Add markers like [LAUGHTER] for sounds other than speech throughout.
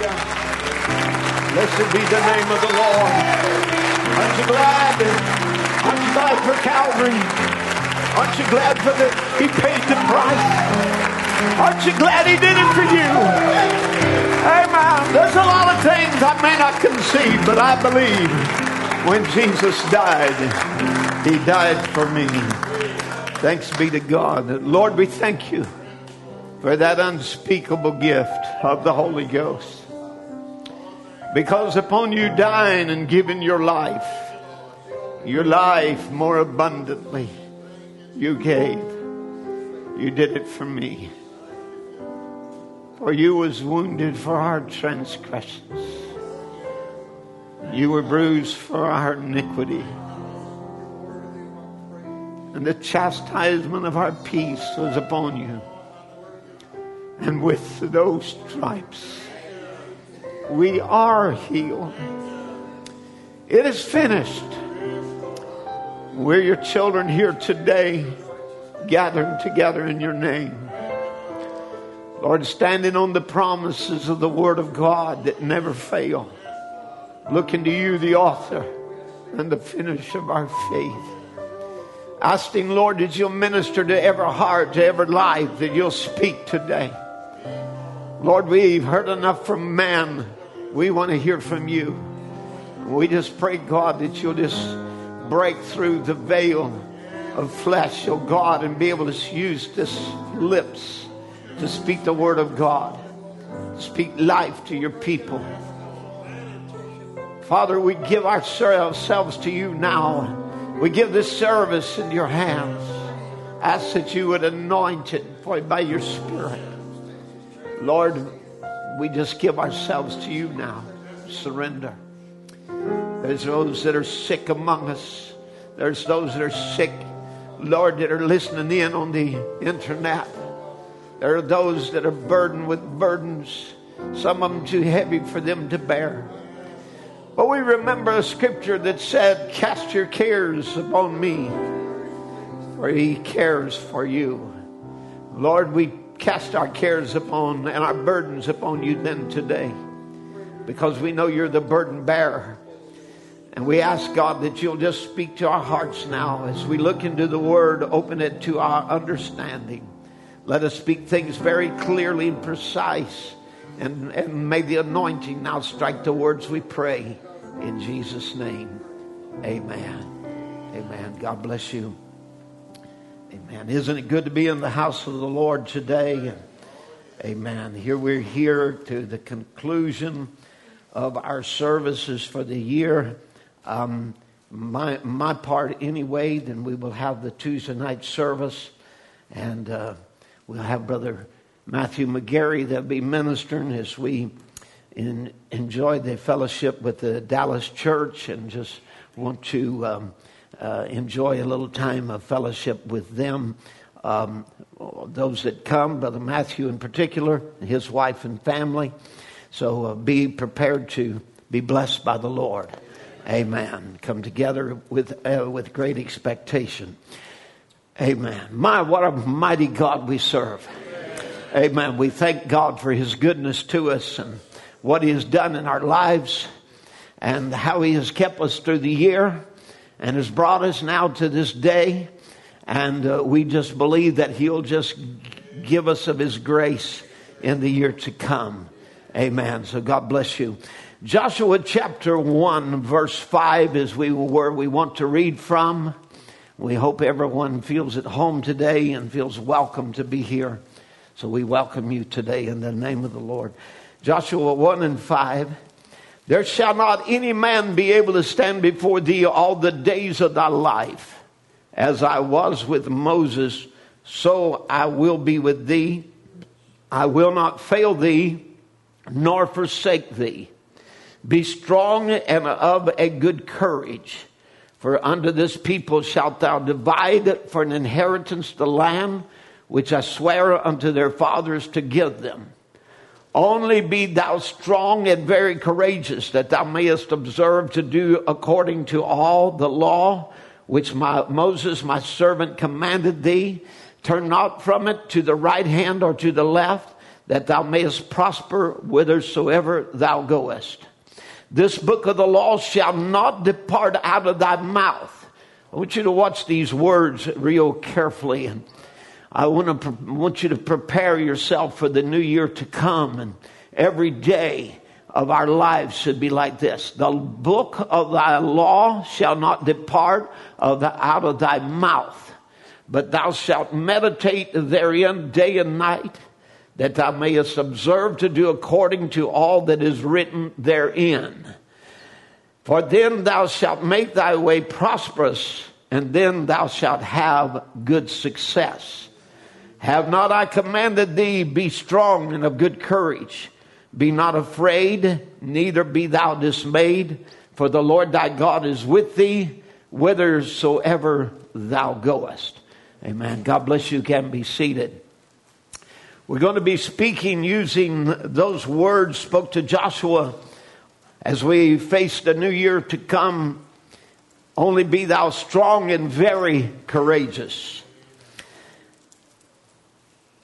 Blessed be the name of the Lord. Aren't you glad? Aren't you glad for Calvary? Aren't you glad for the He paid the price? Aren't you glad He did it for you? Amen. There's a lot of things I may not conceive, but I believe when Jesus died, He died for me. Thanks be to God. Lord, we thank you for that unspeakable gift of the Holy Ghost. Because upon you dying and giving your life, your life more abundantly, you gave. You did it for me. For you was wounded for our transgressions. You were bruised for our iniquity and the chastisement of our peace was upon you. And with those stripes, we are healed. It is finished. We're your children here today, gathered together in your name. Lord, standing on the promises of the Word of God that never fail, looking to you, the author and the finish of our faith asking, Lord, that you'll minister to every heart, to every life, that you'll speak today. Lord, we've heard enough from man. We want to hear from you. We just pray, God, that you'll just break through the veil of flesh, oh God, and be able to use this lips to speak the word of God, speak life to your people. Father, we give ourselves to you now. We give this service in your hands. Ask that you would anoint it by your Spirit. Lord, we just give ourselves to you now. Surrender. There's those that are sick among us. There's those that are sick, Lord, that are listening in on the internet. There are those that are burdened with burdens, some of them too heavy for them to bear. But we remember a scripture that said, Cast your cares upon me, for he cares for you. Lord, we cast our cares upon and our burdens upon you then today because we know you're the burden bearer. And we ask God that you'll just speak to our hearts now as we look into the word, open it to our understanding. Let us speak things very clearly and precise and, and may the anointing now strike the words we pray. In Jesus' name, amen. Amen. God bless you. Amen. Isn't it good to be in the house of the Lord today? Amen. Here we're here to the conclusion of our services for the year. Um, my my part anyway. Then we will have the Tuesday night service, and uh, we'll have Brother Matthew McGarry that'll be ministering as we in, enjoy the fellowship with the Dallas church and just want to um, uh, enjoy a little time of fellowship with them. Um, those that come, Brother Matthew in particular, his wife and family. So uh, be prepared to be blessed by the Lord. Amen. Come together with, uh, with great expectation. Amen. My, what a mighty God we serve. Amen. We thank God for His goodness to us and what He has done in our lives and how He has kept us through the year and has brought us now to this day. And uh, we just believe that He'll just give us of His grace in the year to come. Amen. So God bless you. Joshua chapter 1, verse 5 is we, where we want to read from. We hope everyone feels at home today and feels welcome to be here. So we welcome you today in the name of the Lord. Joshua 1 and 5. There shall not any man be able to stand before thee all the days of thy life. As I was with Moses, so I will be with thee. I will not fail thee, nor forsake thee. Be strong and of a good courage. For unto this people shalt thou divide for an inheritance the land which I swear unto their fathers to give them. Only be thou strong and very courageous, that thou mayest observe to do according to all the law which my, Moses my servant commanded thee. Turn not from it to the right hand or to the left, that thou mayest prosper whithersoever thou goest. This book of the law shall not depart out of thy mouth. I want you to watch these words real carefully and I want to want you to prepare yourself for the new year to come and every day of our lives should be like this. The book of thy law shall not depart of the, out of thy mouth, but thou shalt meditate therein day and night, that thou mayest observe to do according to all that is written therein. For then thou shalt make thy way prosperous, and then thou shalt have good success. Have not I commanded thee, be strong and of good courage. Be not afraid, neither be thou dismayed, for the Lord thy God is with thee whithersoever thou goest. Amen. God bless you. you can be seated. We're going to be speaking using those words spoke to Joshua as we face the new year to come. Only be thou strong and very courageous.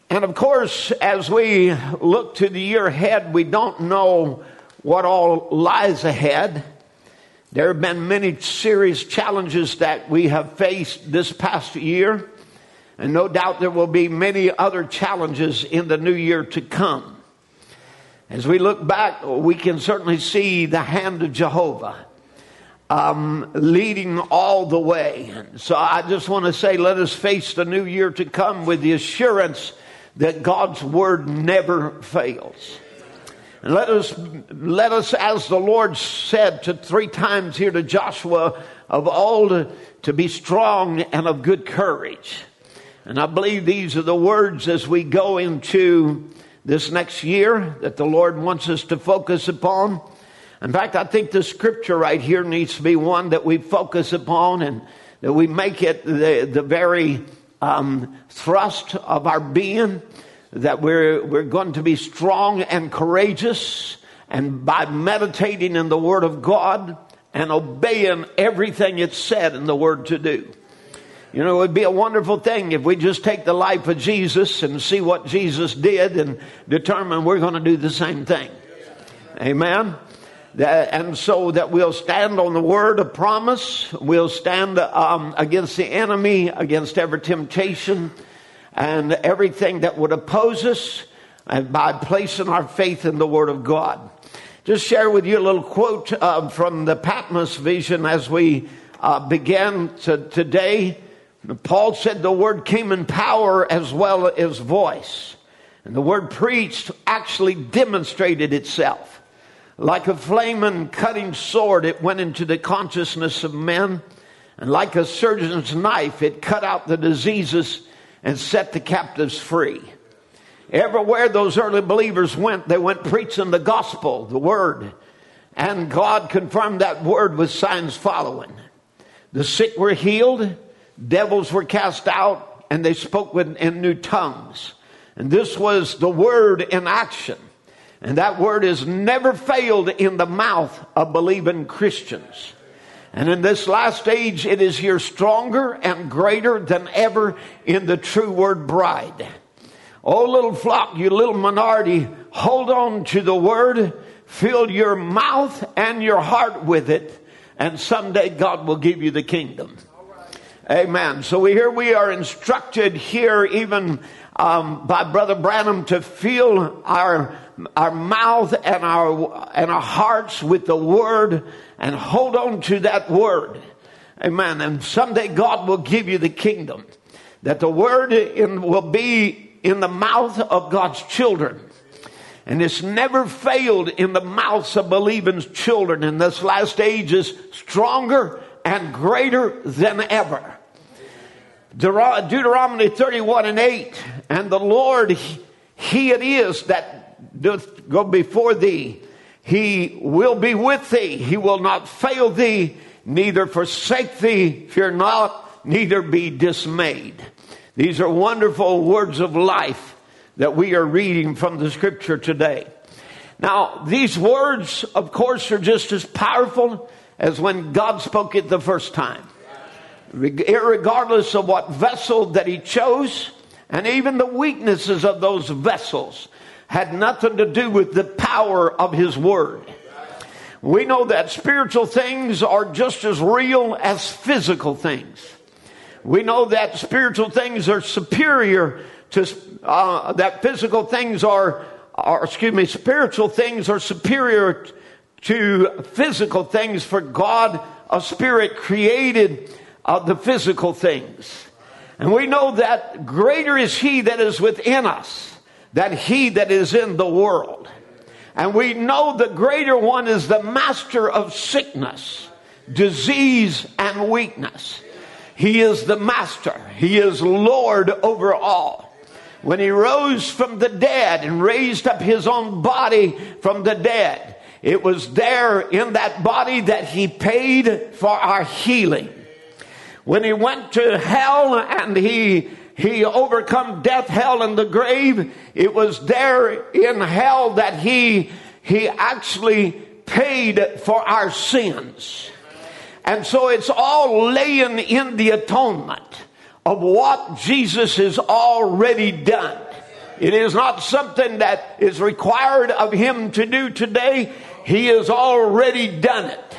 And of course, as we look to the year ahead, we don't know what all lies ahead. There have been many serious challenges that we have faced this past year, and no doubt there will be many other challenges in the new year to come. As we look back, we can certainly see the hand of Jehovah um, leading all the way. So I just want to say, let us face the new year to come with the assurance that God's word never fails. And let us, let us, as the Lord said to three times here to Joshua of old, to be strong and of good courage. And I believe these are the words as we go into this next year that the Lord wants us to focus upon. In fact, I think the scripture right here needs to be one that we focus upon and that we make it the, the very um, thrust of our being that we're, we're going to be strong and courageous and by meditating in the Word of God and obeying everything it's said in the Word to do. You know, it would be a wonderful thing if we just take the life of Jesus and see what Jesus did and determine we're going to do the same thing. Amen and so that we'll stand on the word of promise. We'll stand um, against the enemy, against every temptation, and everything that would oppose us, and by placing our faith in the word of God. Just share with you a little quote uh, from the Patmos vision as we uh, began to, today. Paul said the word came in power as well as voice. And the word preached actually demonstrated itself. Like a flaming cutting sword, it went into the consciousness of men. And like a surgeon's knife, it cut out the diseases and set the captives free. Everywhere those early believers went, they went preaching the gospel, the word. And God confirmed that word with signs following. The sick were healed, devils were cast out, and they spoke in new tongues. And this was the word in action. And that word has never failed in the mouth of believing Christians. And in this last age, it is here stronger and greater than ever in the true word bride. Oh, little flock, you little minority, hold on to the word, fill your mouth and your heart with it, and someday God will give you the kingdom. Amen. So we, here we are instructed here even um, by Brother Branham to fill our our mouth and our and our hearts with the word and hold on to that word. Amen. And someday God will give you the kingdom. That the word in, will be in the mouth of God's children. And it's never failed in the mouths of believing children. And this last age is stronger and greater than ever. Deuteronomy 31 and 8. And the Lord, He it is that doth go before thee. He will be with thee. He will not fail thee, neither forsake thee. Fear not, neither be dismayed. These are wonderful words of life that we are reading from the scripture today. Now, these words, of course, are just as powerful as when God spoke it the first time regardless of what vessel that he chose and even the weaknesses of those vessels. had nothing to do with the power of his word. We know that spiritual things are just as real as physical things. We know that spiritual things are superior to, uh, that physical things are, are, excuse me, spiritual things are superior to physical things for God, a spirit created uh, the physical things. And we know that greater is he that is within us than he that is in the world. And we know the greater one is the master of sickness, disease, and weakness. He is the master. He is Lord over all. When he rose from the dead and raised up his own body from the dead, it was there in that body that he paid for our healing. When he went to hell and he he overcome death, hell, and the grave. It was there in hell that he, he actually paid for our sins. And so it's all laying in the atonement of what Jesus has already done. It is not something that is required of him to do today. He has already done it.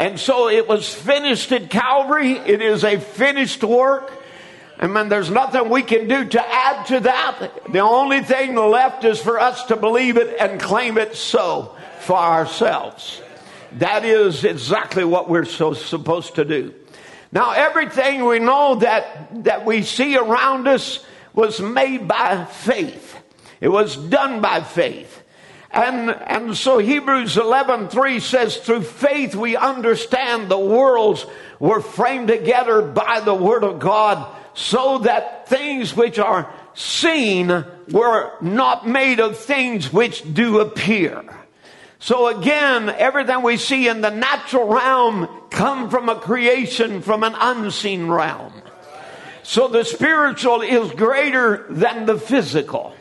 And so it was finished at Calvary. It is a finished work. Amen. There's nothing we can do to add to that. The only thing left is for us to believe it and claim it so for ourselves. That is exactly what we're so supposed to do. Now, everything we know that, that we see around us was made by faith. It was done by faith. And, and so Hebrews 11, 3 says, through faith we understand the worlds were framed together by the word of God so that things which are seen were not made of things which do appear. So again, everything we see in the natural realm come from a creation from an unseen realm. So the spiritual is greater than the physical.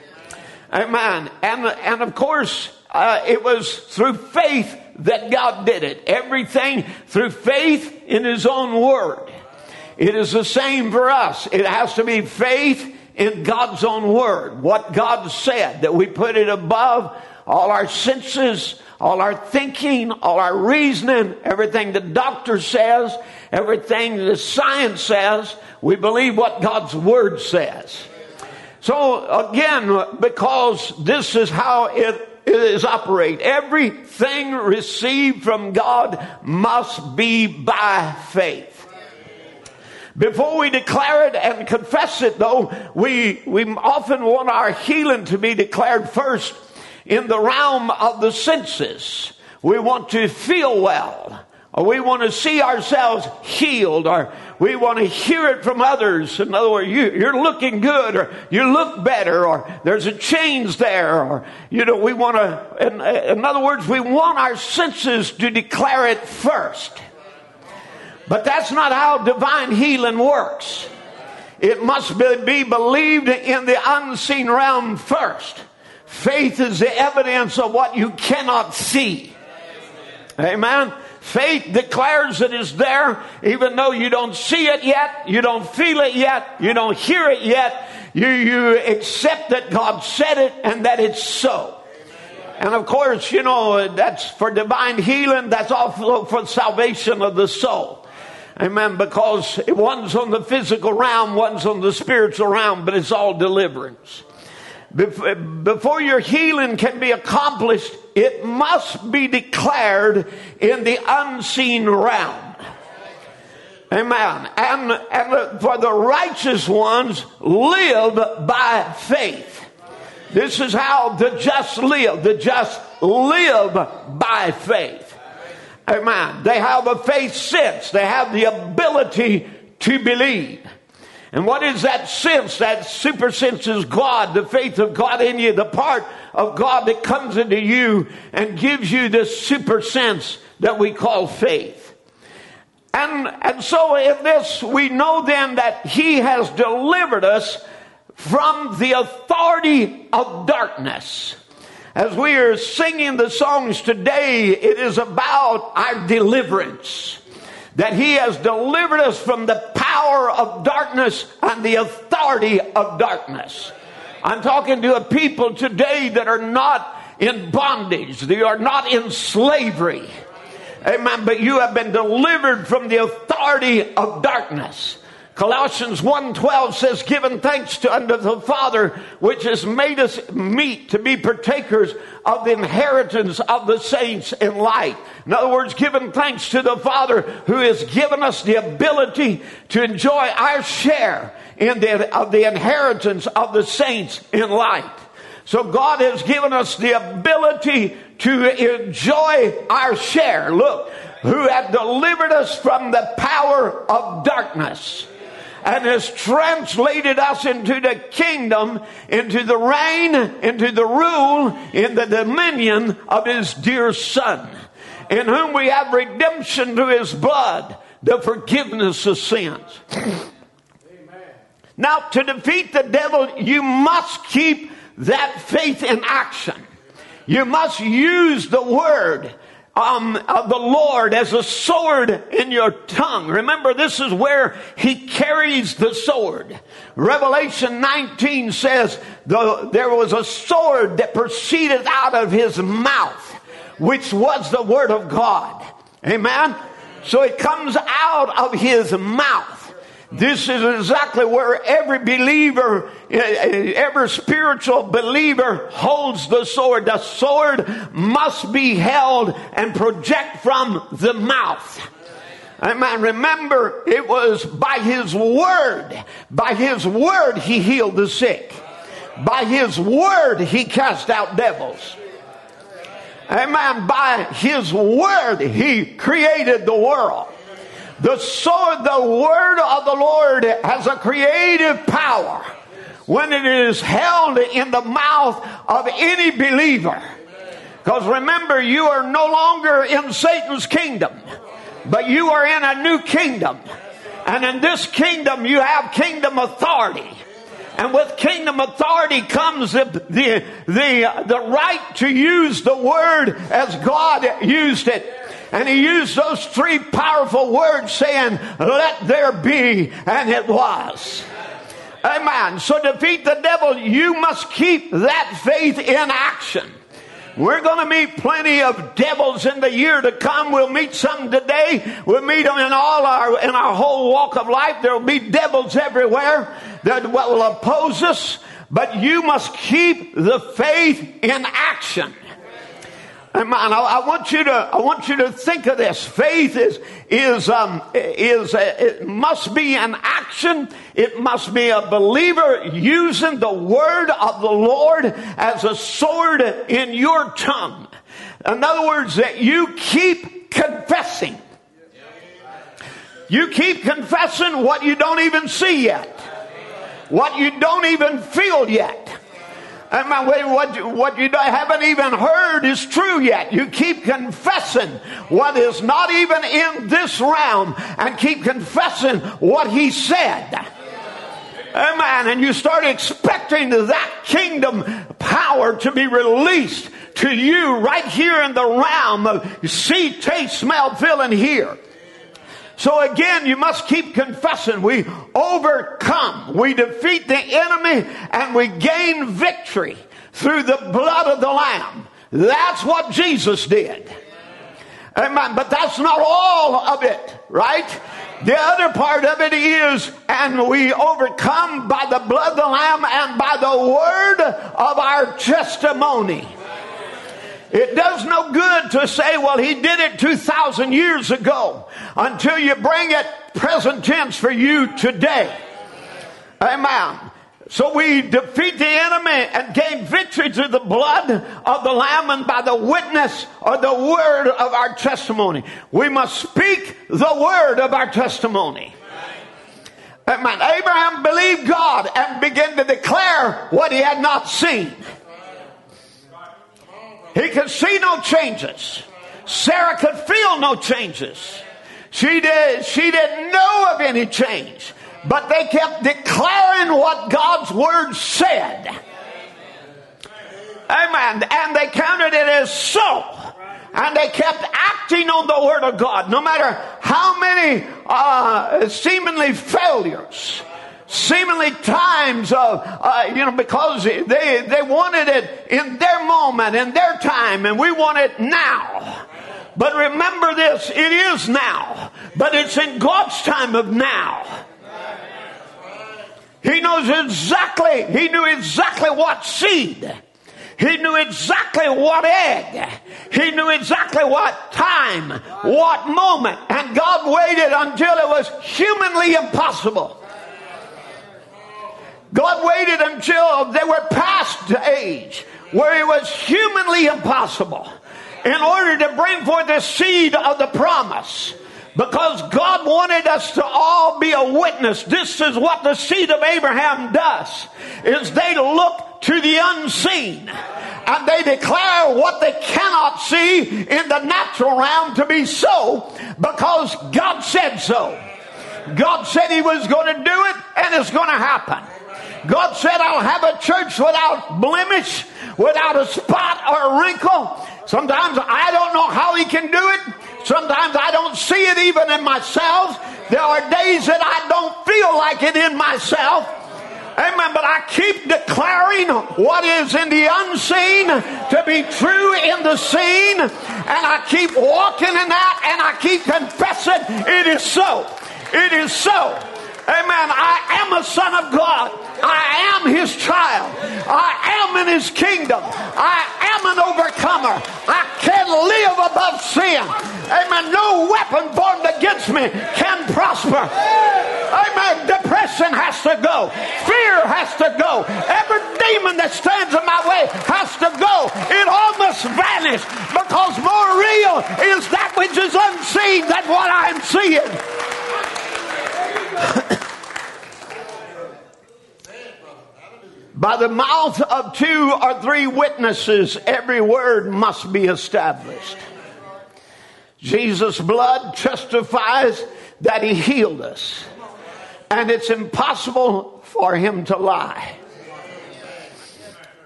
Amen. And, and of course, uh, it was through faith that God did it. Everything through faith in His own word. It is the same for us. It has to be faith in God's own word, what God said, that we put it above all our senses, all our thinking, all our reasoning, everything the doctor says, everything the science says. We believe what God's word says. So again, because this is how it is operate. Everything received from God must be by faith. Before we declare it and confess it, though, we, we often want our healing to be declared first in the realm of the senses. We want to feel well, or we want to see ourselves healed, or we want to hear it from others. In other words, you, you're looking good, or you look better, or there's a change there, or, you know, we want to, in, in other words, we want our senses to declare it first. But that's not how divine healing works. It must be believed in the unseen realm first. Faith is the evidence of what you cannot see. Amen. Faith declares it is there, even though you don't see it yet, you don't feel it yet, you don't hear it yet. You, you accept that God said it and that it's so. And of course, you know, that's for divine healing, that's also for salvation of the soul. Amen. Because one's on the physical realm, one's on the spiritual realm, but it's all deliverance. Before your healing can be accomplished, it must be declared in the unseen realm. Amen. And, and for the righteous ones live by faith. This is how the just live. The just live by faith. Amen. They have a faith sense. They have the ability to believe. And what is that sense? That super sense is God, the faith of God in you, the part of God that comes into you and gives you this super sense that we call faith. And, and so in this, we know then that He has delivered us from the authority of darkness. As we are singing the songs today, it is about our deliverance. That He has delivered us from the power of darkness and the authority of darkness. I'm talking to a people today that are not in bondage. They are not in slavery. Amen. But you have been delivered from the authority of darkness. Colossians 1:12 says, "Given thanks to unto the Father, which has made us meet to be partakers of the inheritance of the saints in light." In other words, given thanks to the Father who has given us the ability to enjoy our share in the, of the inheritance of the saints in light. So God has given us the ability to enjoy our share. Look, who have delivered us from the power of darkness and has translated us into the kingdom, into the reign, into the rule, in the dominion of his dear son, in whom we have redemption through his blood, the forgiveness of sins. Now, to defeat the devil, you must keep that faith in action. You must use the word um, of the Lord as a sword in your tongue. Remember, this is where he carries the sword. Revelation 19 says the, there was a sword that proceeded out of his mouth, which was the word of God. Amen. So it comes out of his mouth. This is exactly where every believer, eh, eh, every spiritual believer holds the sword. The sword must be held and project from the mouth. Amen. Remember, it was by his word. By his word, he healed the sick. By his word, he cast out devils. Amen. By his word, he created the world. The sword, the word of the Lord has a creative power when it is held in the mouth of any believer. Because remember, you are no longer in Satan's kingdom, but you are in a new kingdom. And in this kingdom, you have kingdom authority. And with kingdom authority comes the, the, the, the right to use the word as God used it. And he used those three powerful words saying, let there be, and it was. Amen. So defeat the devil, you must keep that faith in action. We're going to meet plenty of devils in the year to come. We'll meet some today. We'll meet them in all our, in our whole walk of life. There'll be devils everywhere that will oppose us, but you must keep the faith in action. Amen. I, I, want you to, I want you to think of this. Faith is, is, um, is, uh, it must be an action. It must be a believer using the word of the Lord as a sword in your tongue. In other words, that you keep confessing. You keep confessing what you don't even see yet. What you don't even feel yet. And what, you, what you haven't even heard is true yet. You keep confessing what is not even in this realm and keep confessing what he said. Amen. And you start expecting that kingdom power to be released to you right here in the realm of see, taste, smell, feel, and hear. So again, you must keep confessing. We overcome, we defeat the enemy, and we gain victory through the blood of the Lamb. That's what Jesus did. Amen. But that's not all of it, right? The other part of it is, and we overcome by the blood of the Lamb and by the word of our testimony. It does no good to say, well, he did it 2,000 years ago until you bring it present tense for you today. Amen. So we defeat the enemy and gain victory through the blood of the Lamb and by the witness or the word of our testimony. We must speak the word of our testimony. Amen. Abraham believed God and began to declare what he had not seen. He could see no changes. Sarah could feel no changes. She did, she didn't know of any change, but they kept declaring what God's word said. Amen. And they counted it as so. And they kept acting on the word of God, no matter how many uh, seemingly failures seemingly times of, uh, you know, because they, they wanted it in their moment, in their time, and we want it now. But remember this, it is now, but it's in God's time of now. He knows exactly, he knew exactly what seed. He knew exactly what egg. He knew exactly what time, what moment. And God waited until it was humanly impossible. God waited until they were past the age where it was humanly impossible in order to bring forth the seed of the promise. Because God wanted us to all be a witness. This is what the seed of Abraham does, is they look to the unseen and they declare what they cannot see in the natural realm to be so because God said so. God said he was going to do it and it's going to happen. God said, I'll have a church without blemish, without a spot or a wrinkle. Sometimes I don't know how he can do it. Sometimes I don't see it even in myself. There are days that I don't feel like it in myself. Amen. But I keep declaring what is in the unseen to be true in the seen. And I keep walking in that and I keep confessing it is so. It is so. Amen. I am a son of God. I am his child. I am in his kingdom. I am an overcomer. I can live above sin. Amen. No weapon formed against me can prosper. Amen. Depression has to go. Fear has to go. Every demon that stands in my way has to go. It all must vanish because more real is that which is unseen than what I'm seeing. [COUGHS] By the mouth of two or three witnesses, every word must be established. Jesus' blood testifies that he healed us, and it's impossible for him to lie.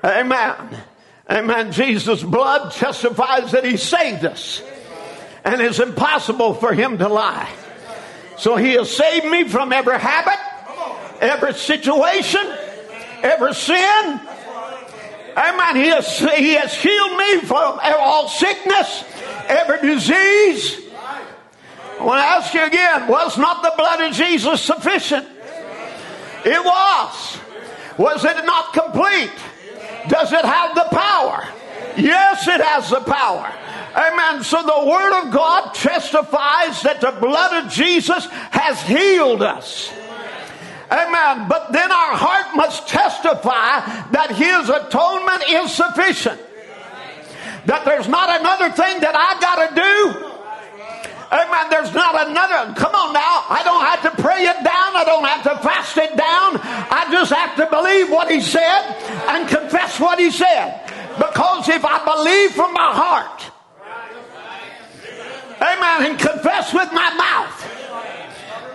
Amen. Amen. Jesus' blood testifies that he saved us, and it's impossible for him to lie. So he has saved me from every habit, every situation, every sin. Amen. He has, he has healed me from all sickness, every disease. I want to ask you again was not the blood of Jesus sufficient? It was. Was it not complete? Does it have the power? Yes, it has the power. Amen. So the Word of God testifies that the blood of Jesus has healed us. Amen. But then our heart must testify that His atonement is sufficient. That there's not another thing that I got to do. Amen. There's not another. Come on now. I don't have to pray it down. I don't have to fast it down. I just have to believe what He said and confess what He said. Because if I believe from my heart, amen, and confess with my mouth,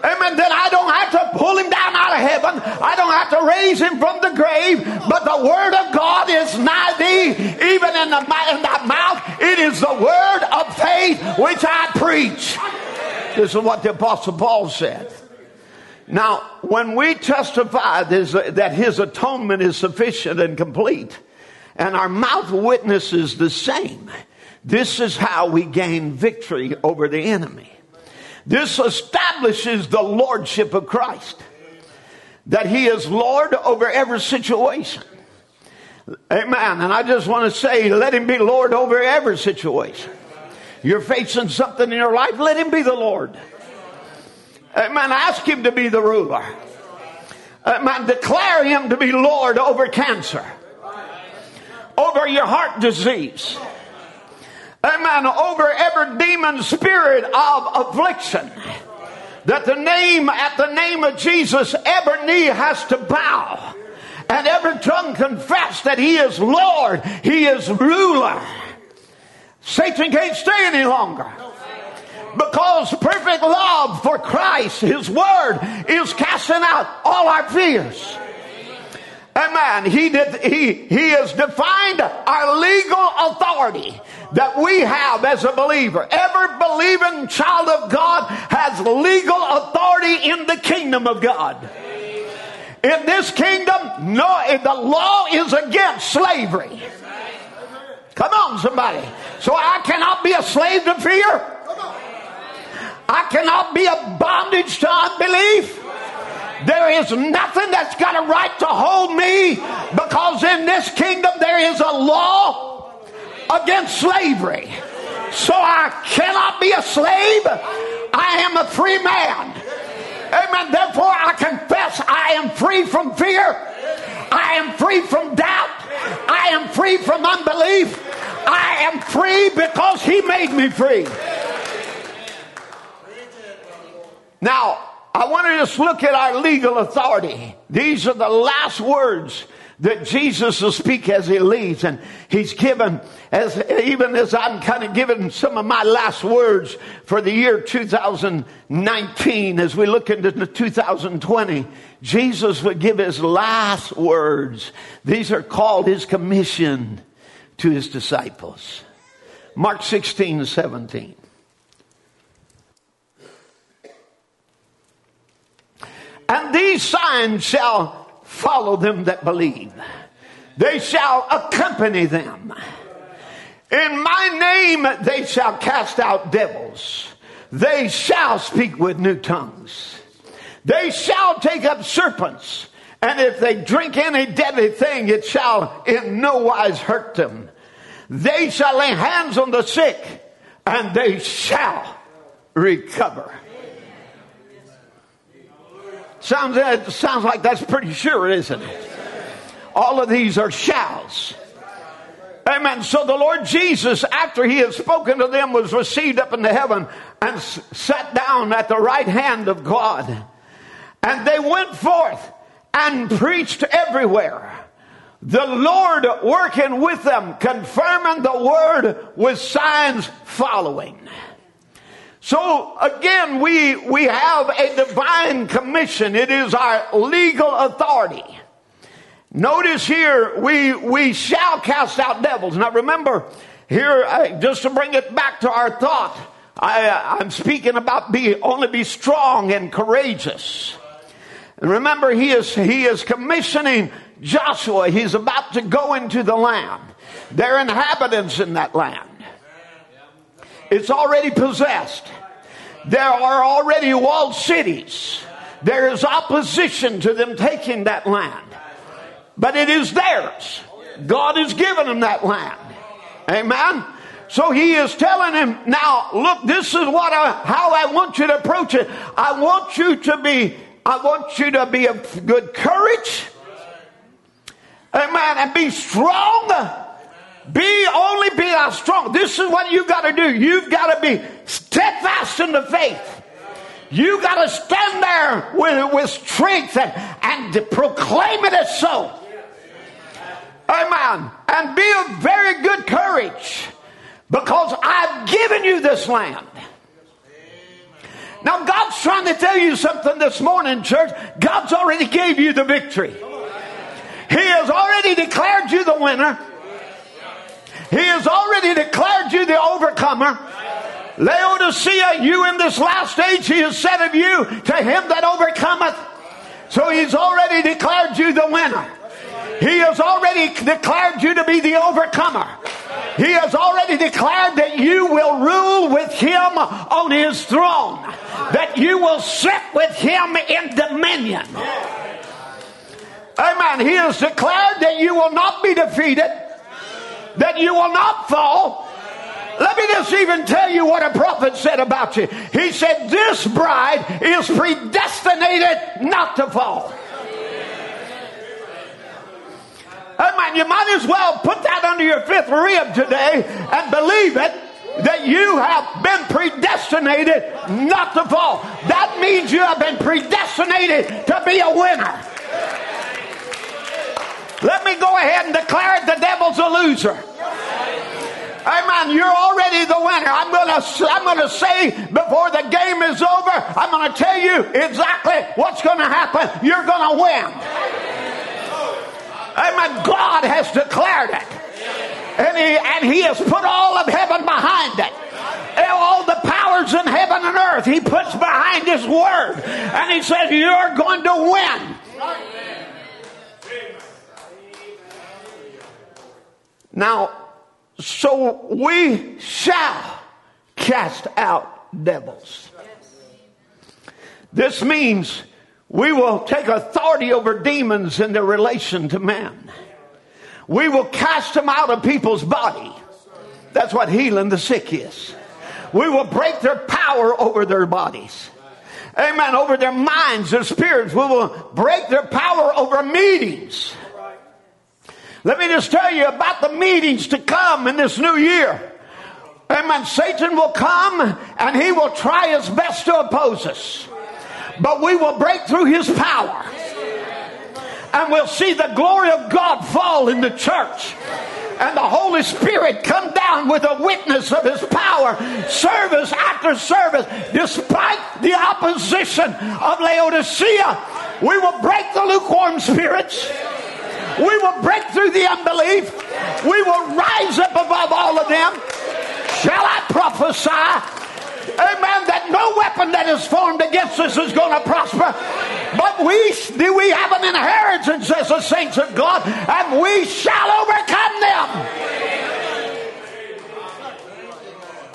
Amen. Then I don't have to pull him down out of heaven. I don't have to raise him from the grave. But the word of God is nigh thee, even in the in thy mouth. It is the word of faith which I preach. This is what the apostle Paul said. Now, when we testify that his atonement is sufficient and complete, and our mouth witnesses the same, this is how we gain victory over the enemy. This establishes the lordship of Christ. That he is Lord over every situation. Amen. And I just want to say, let him be Lord over every situation. You're facing something in your life, let him be the Lord. Amen. Ask him to be the ruler. Amen. Declare him to be Lord over cancer, over your heart disease amen, over every demon spirit of affliction. That the name, at the name of Jesus, every knee has to bow and every tongue confess that He is Lord, He is ruler. Satan can't stay any longer. Because perfect love for Christ, His Word, is casting out all our fears. Amen. He did, he, he has defined our legal authority that we have as a believer. Every believing child of God has legal authority in the kingdom of God. In this kingdom, no, the law is against slavery. Come on, somebody. So I cannot be a slave to fear. I cannot be a bondage to unbelief. There is nothing that's got a right to hold me because in this kingdom there is a law against slavery. So I cannot be a slave. I am a free man. Amen. Therefore, I confess I am free from fear. I am free from doubt. I am free from unbelief. I am free because He made me free. Now, I want to just look at our legal authority. These are the last words that Jesus will speak as he leaves. And he's given, as even as I'm kind of giving some of my last words for the year 2019, as we look into 2020, Jesus would give his last words. These are called his commission to his disciples. Mark 16 17. And these signs shall follow them that believe. They shall accompany them. In my name they shall cast out devils. They shall speak with new tongues. They shall take up serpents. And if they drink any deadly thing, it shall in no wise hurt them. They shall lay hands on the sick and they shall recover. Sounds, sounds like that's pretty sure, isn't it? All of these are shalls. Amen. So the Lord Jesus, after he had spoken to them, was received up into heaven and sat down at the right hand of God. And they went forth and preached everywhere. The Lord working with them, confirming the word with signs following. So again, we, we have a divine commission. It is our legal authority. Notice here, we, we shall cast out devils. Now remember, here, uh, just to bring it back to our thought, I, uh, I'm speaking about be, only be strong and courageous. And remember, he is, he is commissioning Joshua. He's about to go into the land. There are inhabitants in that land. It's already possessed. There are already walled cities. There is opposition to them taking that land. But it is theirs. God has given them that land. Amen. So he is telling him, now look, this is what I, how I want you to approach it. I want you to be, I want you to be of good courage. Amen. And be strong. Be only be thou strong. This is what you got to do. You've got to be steadfast in the faith. You got to stand there with, with strength and, and proclaim it as so. Amen. And be of very good courage because I've given you this land. Now, God's trying to tell you something this morning, church. God's already gave you the victory. He has already declared you the winner. He has already declared you the overcomer. Laodicea, you in this last age, he has said of you, to him that overcometh. So he's already declared you the winner. He has already declared you to be the overcomer. He has already declared that you will rule with him on his throne, that you will sit with him in dominion. Amen. He has declared that you will not be defeated, that you will not fall. Let me just even tell you what a prophet said about you. He said, This bride is predestinated not to fall. Amen. You might as well put that under your fifth rib today and believe it that you have been predestinated not to fall. That means you have been predestinated to be a winner. Let me go ahead and declare it the devil's a loser. Amen. You're already the winner. I'm gonna I'm gonna say before the game is over, I'm gonna tell you exactly what's gonna happen. You're gonna win. Amen. God has declared it. And he, and he has put all of heaven behind it. All the powers in heaven and earth, he puts behind his word. And he says, You're going to win. Now, so we shall cast out devils. This means we will take authority over demons in their relation to man. We will cast them out of people's body. That's what healing the sick is. We will break their power over their bodies. Amen. Over their minds, their spirits. We will break their power over meetings. Let me just tell you about the meetings to come in this new year. Amen. Satan will come and he will try his best to oppose us. But we will break through his power. And we'll see the glory of God fall in the church and the Holy Spirit come down with a witness of His power, service after service, despite the opposition of Laodicea. We will break the lukewarm spirits. We will break through the unbelief. We will rise up above all of them. Shall I prophesy? Amen. That no weapon that is formed against us is going to prosper. But we do we have an inheritance as the saints of God, and we shall overcome them.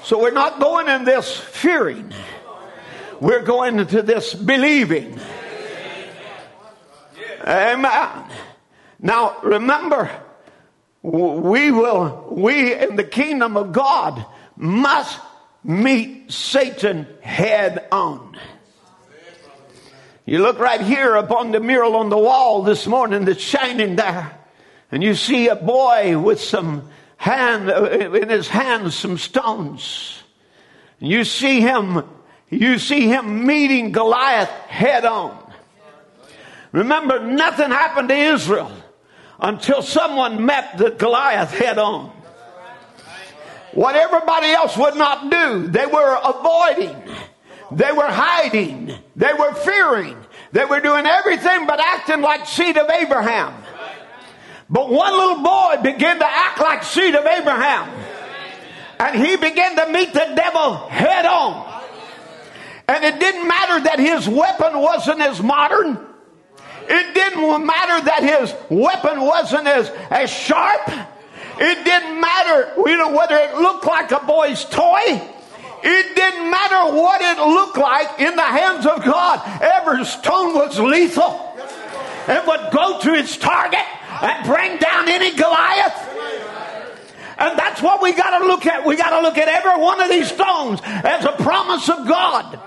So we're not going in this fearing. We're going into this believing. Amen. Now remember, we will, we in the kingdom of God must meet Satan head on. You look right here upon the mural on the wall this morning that's shining there, and you see a boy with some hand uh, in his hands some stones. You see him, you see him meeting Goliath head on. Remember, nothing happened to Israel until someone met the Goliath head on. What everybody else would not do, they were avoiding. They were hiding. They were fearing. They were doing everything but acting like seed of Abraham. But one little boy began to act like seed of Abraham. And he began to meet the devil head on. And it didn't matter that his weapon wasn't as modern. It didn't matter that his weapon wasn't as, as sharp. It didn't matter, you know, whether it looked like a boy's toy. It didn't matter what it looked like in the hands of God. Every stone was lethal. It would go to its target and bring down any Goliath. And that's what we got to look at. We got to look at every one of these stones as a promise of God.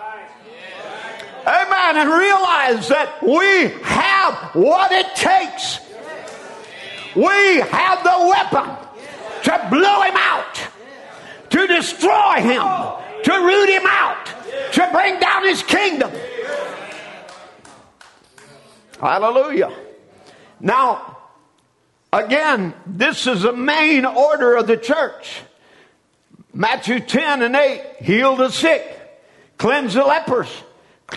Amen. And realize that we have what it takes we have the weapon to blow him out, to destroy him, to root him out, to bring down his kingdom. Hallelujah. Now, again, this is the main order of the church. Matthew 10 and 8 heal the sick, cleanse the lepers,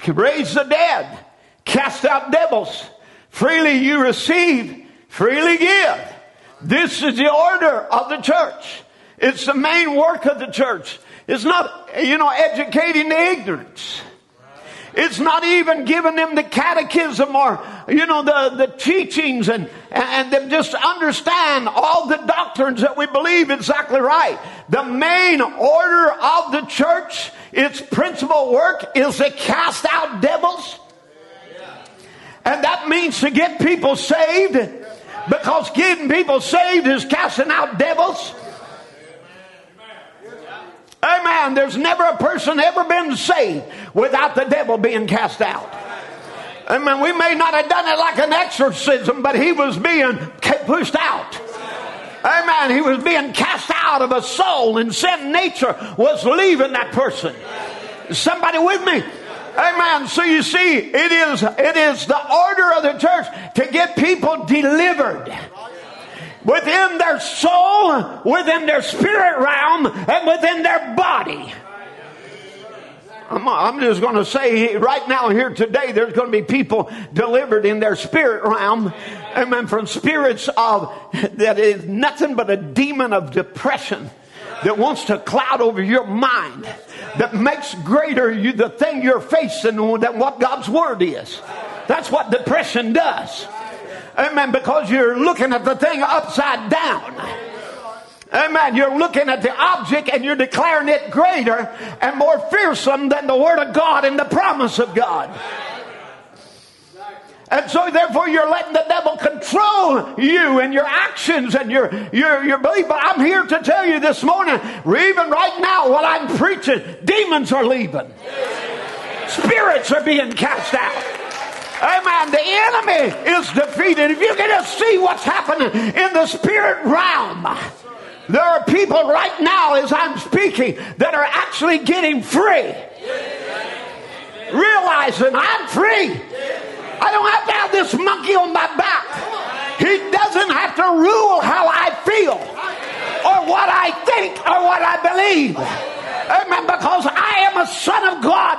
raise the dead, cast out devils. Freely you receive, freely give. This is the order of the church. It's the main work of the church. It's not, you know, educating the ignorance. It's not even giving them the catechism or, you know, the, the teachings and, and them just understand all the doctrines that we believe exactly right. The main order of the church, its principal work is to cast out devils. And that means to get people saved because getting people saved is casting out devils. Amen. There's never a person ever been saved without the devil being cast out. Amen. We may not have done it like an exorcism, but he was being pushed out. Amen. He was being cast out of a soul, and sin nature was leaving that person. Somebody with me? Amen. So you see, it is, it is the order of the church to get people delivered within their soul, within their spirit realm, and within their body. I'm, I'm just going to say right now, here today, there's going to be people delivered in their spirit realm, amen, from spirits of that is nothing but a demon of depression that wants to cloud over your mind, that makes greater you the thing you're facing than what God's word is. That's what depression does. Amen. Because you're looking at the thing upside down. Amen. You're looking at the object and you're declaring it greater and more fearsome than the Word of God and the promise of God. And so therefore you're letting the devil control you and your actions and your, your, your belief. But I'm here to tell you this morning, even right now while I'm preaching, demons are leaving. Spirits are being cast out. Amen. The enemy is defeated. If you can just see what's happening in the spirit realm, there are people right now, as I'm speaking, that are actually getting free. Realizing I'm free. I don't have to have this monkey on my back. He doesn't have to rule how I feel or what I think or what I believe. Amen. Because I am a son of God.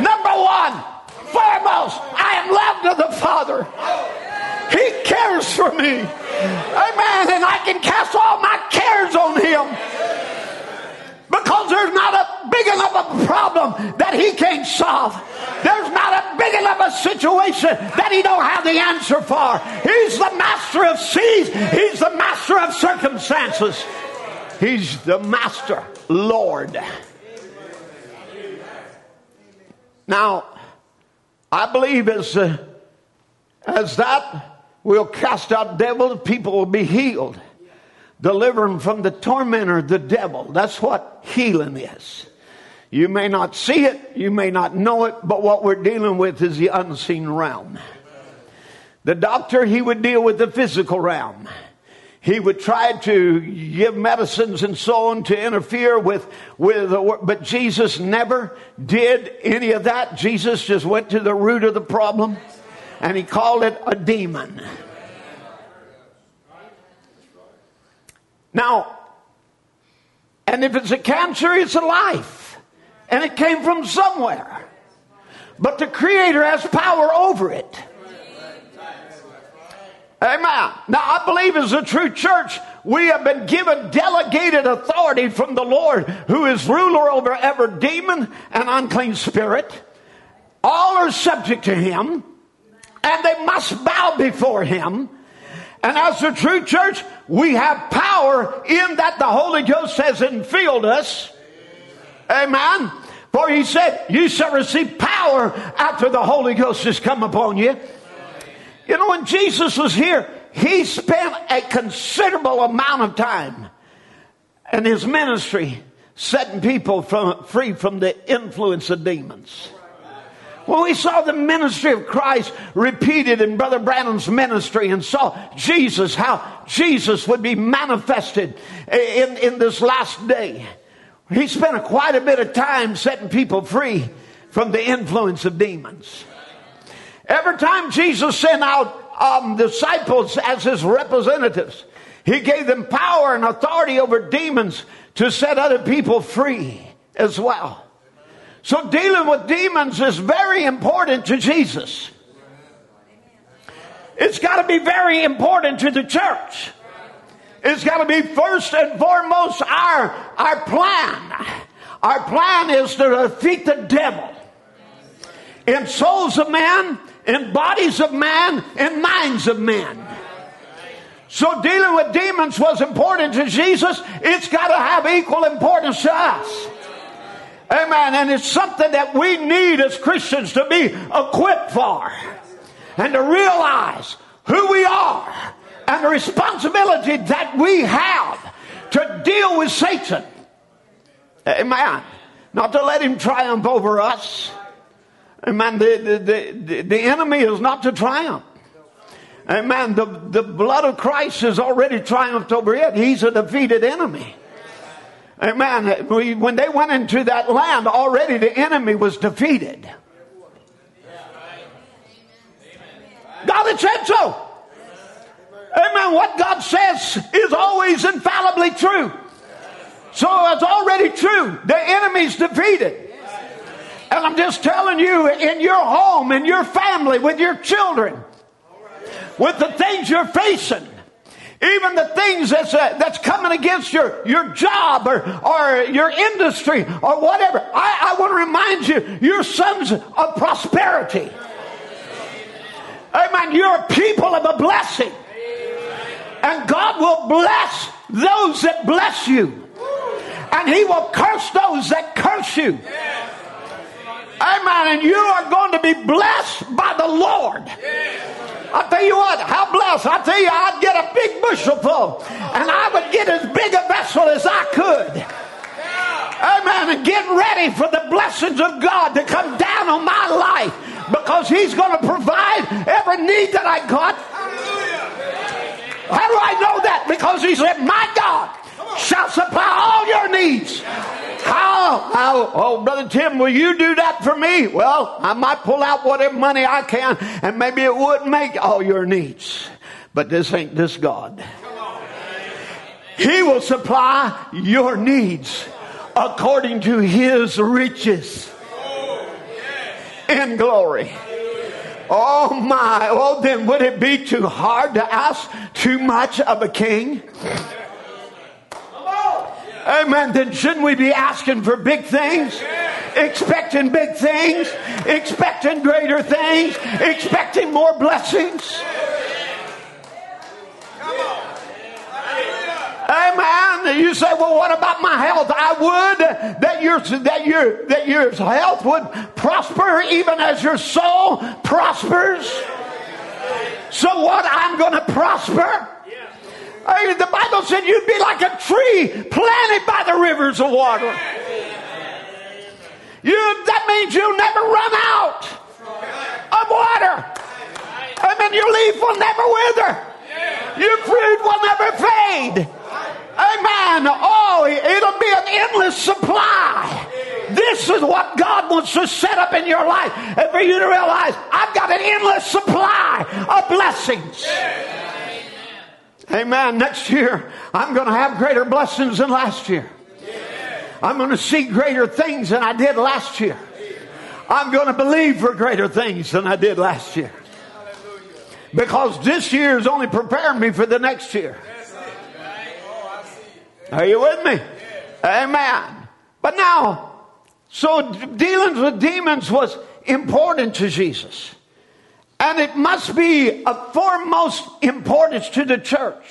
Number one, foremost, I am loved of the Father. He cares for me. Amen. And I can cast all my cares on Him because there's not a big enough a problem that he can't solve. There's not a big enough a situation that he don't have the answer for. He's the master of seas. He's the master of circumstances. He's the master Lord. Now, I believe as uh, as that will cast out devils, people will be healed deliver them from the tormentor, the devil. That's what healing is. You may not see it, you may not know it, but what we're dealing with is the unseen realm. The doctor, he would deal with the physical realm. He would try to give medicines and so on to interfere with, with but Jesus never did any of that. Jesus just went to the root of the problem and he called it a demon. Now, and if it's a cancer, it's a life. And it came from somewhere. But the Creator has power over it. Amen. Now, I believe as a true church, we have been given delegated authority from the Lord, who is ruler over every demon and unclean spirit. All are subject to Him, and they must bow before Him. And as the true church, we have power in that the Holy Ghost has infilled us. Amen. For he said, You shall receive power after the Holy Ghost has come upon you. You know, when Jesus was here, he spent a considerable amount of time in his ministry setting people from, free from the influence of demons. When we saw the ministry of Christ repeated in Brother Branham's ministry and saw Jesus, how Jesus would be manifested in, in this last day, he spent a, quite a bit of time setting people free from the influence of demons. Every time Jesus sent out um, disciples as his representatives, he gave them power and authority over demons to set other people free as well. So dealing with demons is very important to Jesus. It's got to be very important to the church. It's got to be first and foremost our, our plan. Our plan is to defeat the devil in souls of man, in bodies of man, in minds of men. So dealing with demons was important to Jesus. It's got to have equal importance to us. Amen. And it's something that we need as Christians to be equipped for and to realize who we are and the responsibility that we have to deal with Satan. Amen. Not to let him triumph over us. Amen. The, the, the, the enemy is not to triumph. Amen. The, the blood of Christ has already triumphed over it. He's a defeated enemy. Amen. When they went into that land, already the enemy was defeated. God had said so. Amen. What God says is always infallibly true. So it's already true. The enemy's defeated. And I'm just telling you, in your home, in your family, with your children, with the things you're facing, even the things that's, uh, that's coming against your, your job or, or your industry or whatever. I, I want to remind you, you're sons of prosperity. Amen. You're a people of a blessing. And God will bless those that bless you, and he will curse those that curse you. Amen. And you are going to be blessed by the Lord. I tell you what, how blessed. I tell you, I'd get a big bushel full and I would get as big a vessel as I could. Amen. And get ready for the blessings of God to come down on my life because He's going to provide every need that I got. How do I know that? Because He said, My God shall supply all your needs. How? How? Oh, Brother Tim, will you do that for me? Well, I might pull out whatever money I can, and maybe it wouldn't make all your needs. But this ain't this God. He will supply your needs according to his riches in glory. Oh my, oh then would it be too hard to ask too much of a king? Amen. Then shouldn't we be asking for big things? Expecting big things? Expecting greater things? Expecting more blessings? Amen. You say, well, what about my health? I would that your that your that your health would prosper even as your soul prospers. So what? I'm going to prosper. The Bible said you'd be like a tree planted by the rivers of water. You, that means you'll never run out of water. I mean, your leaf will never wither. Your fruit will never fade. Amen. Oh, it'll be an endless supply. This is what God wants to set up in your life. And for you to realize, I've got an endless supply of blessings. Amen. Next year, I'm going to have greater blessings than last year. I'm going to see greater things than I did last year. I'm going to believe for greater things than I did last year. Because this year is only preparing me for the next year. Are you with me? Amen. But now, so dealing with demons was important to Jesus. And it must be of foremost importance to the church.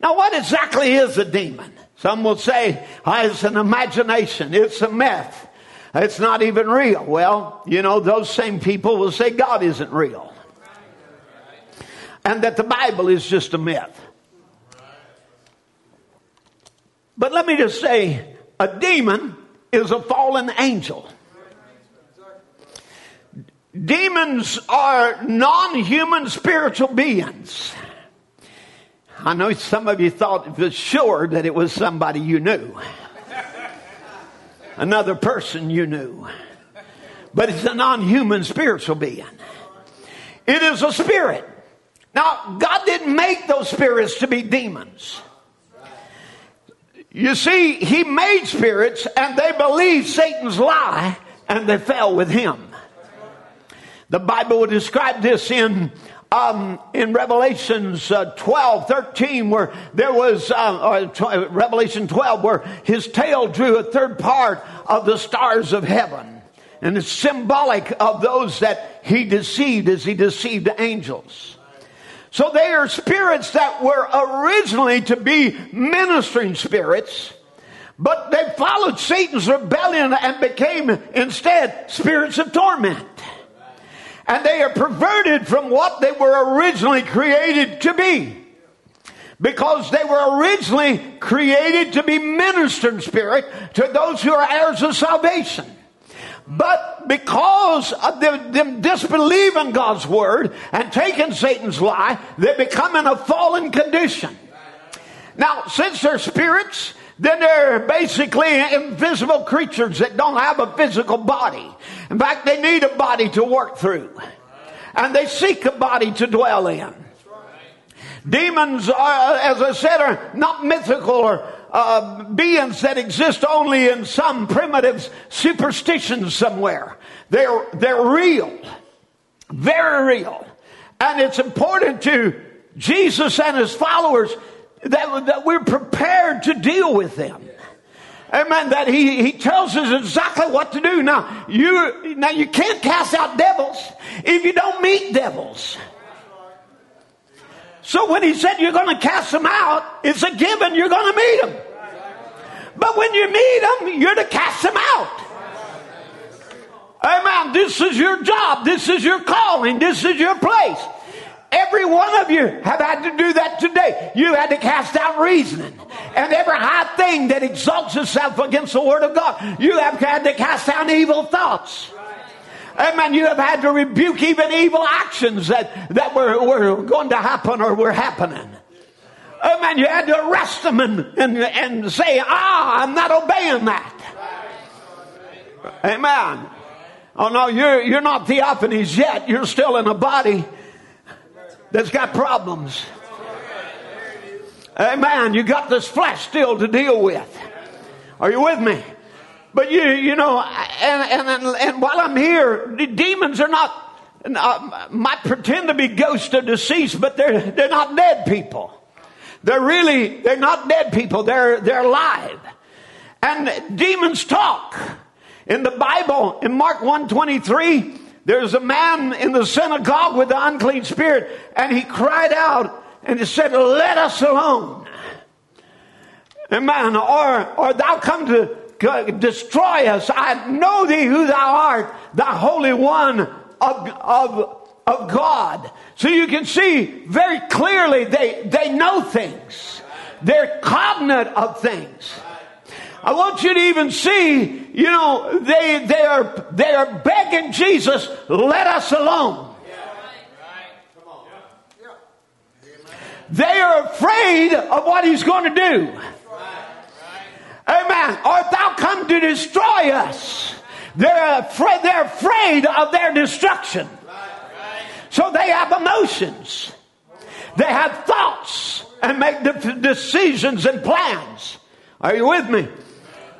Now, what exactly is a demon? Some will say oh, it's an imagination, it's a myth, it's not even real. Well, you know, those same people will say God isn't real and that the Bible is just a myth. But let me just say a demon is a fallen angel. Demons are non human spiritual beings. I know some of you thought for sure that it was somebody you knew, another person you knew. But it's a non human spiritual being. It is a spirit. Now, God didn't make those spirits to be demons. You see, He made spirits and they believed Satan's lie and they fell with him. The Bible will describe this in um, in Revelations uh, 12, 13, where there was, uh, tw- Revelation 12, where his tail drew a third part of the stars of heaven. And it's symbolic of those that he deceived as he deceived the angels. So they are spirits that were originally to be ministering spirits, but they followed Satan's rebellion and became instead spirits of torment and they are perverted from what they were originally created to be. Because they were originally created to be ministering spirit to those who are heirs of salvation. But because of them, them disbelieving God's word and taking Satan's lie, they become in a fallen condition. Now, since they're spirits, then they're basically invisible creatures that don't have a physical body. In fact, they need a body to work through. And they seek a body to dwell in. Demons, are, as I said, are not mythical or uh, beings that exist only in some primitive superstitions somewhere. They're, they're real. Very real. And it's important to Jesus and his followers that, that we're prepared to deal with them. Amen. That he, he tells us exactly what to do. Now, you, now you can't cast out devils if you don't meet devils. So when he said you're going to cast them out, it's a given you're going to meet them. But when you meet them, you're to cast them out. Amen. This is your job. This is your calling. This is your place. Every one of you have had to do that today. You had to cast out reasoning. And every high thing that exalts itself against the Word of God, you have had to cast down evil thoughts. Amen. You have had to rebuke even evil actions that, that were, were going to happen or were happening. Amen. You had to arrest them and, and, and say, ah, I'm not obeying that. Amen. Oh no, you're, you're not theophanies yet. You're still in a body that's got problems. Amen. You got this flesh still to deal with. Are you with me? But you, you know, and, and, and while I'm here, the demons are not, uh, might pretend to be ghosts of deceased, but they're, they're not dead people. They're really, they're not dead people. They're, they're alive. And demons talk. In the Bible, in Mark 123, there's a man in the synagogue with the unclean spirit, and he cried out and he said, Let us alone. Amen. Or, or thou come to destroy us. I know thee who thou art, the Holy One of, of, of God. So you can see very clearly they, they know things. They're cognate of things. I want you to even see, you know, they, they are, they are begging Jesus, let us alone. They are afraid of what he's going to do. Amen. Art thou come to destroy us? They're afraid, they're afraid of their destruction. So they have emotions. They have thoughts and make decisions and plans. Are you with me?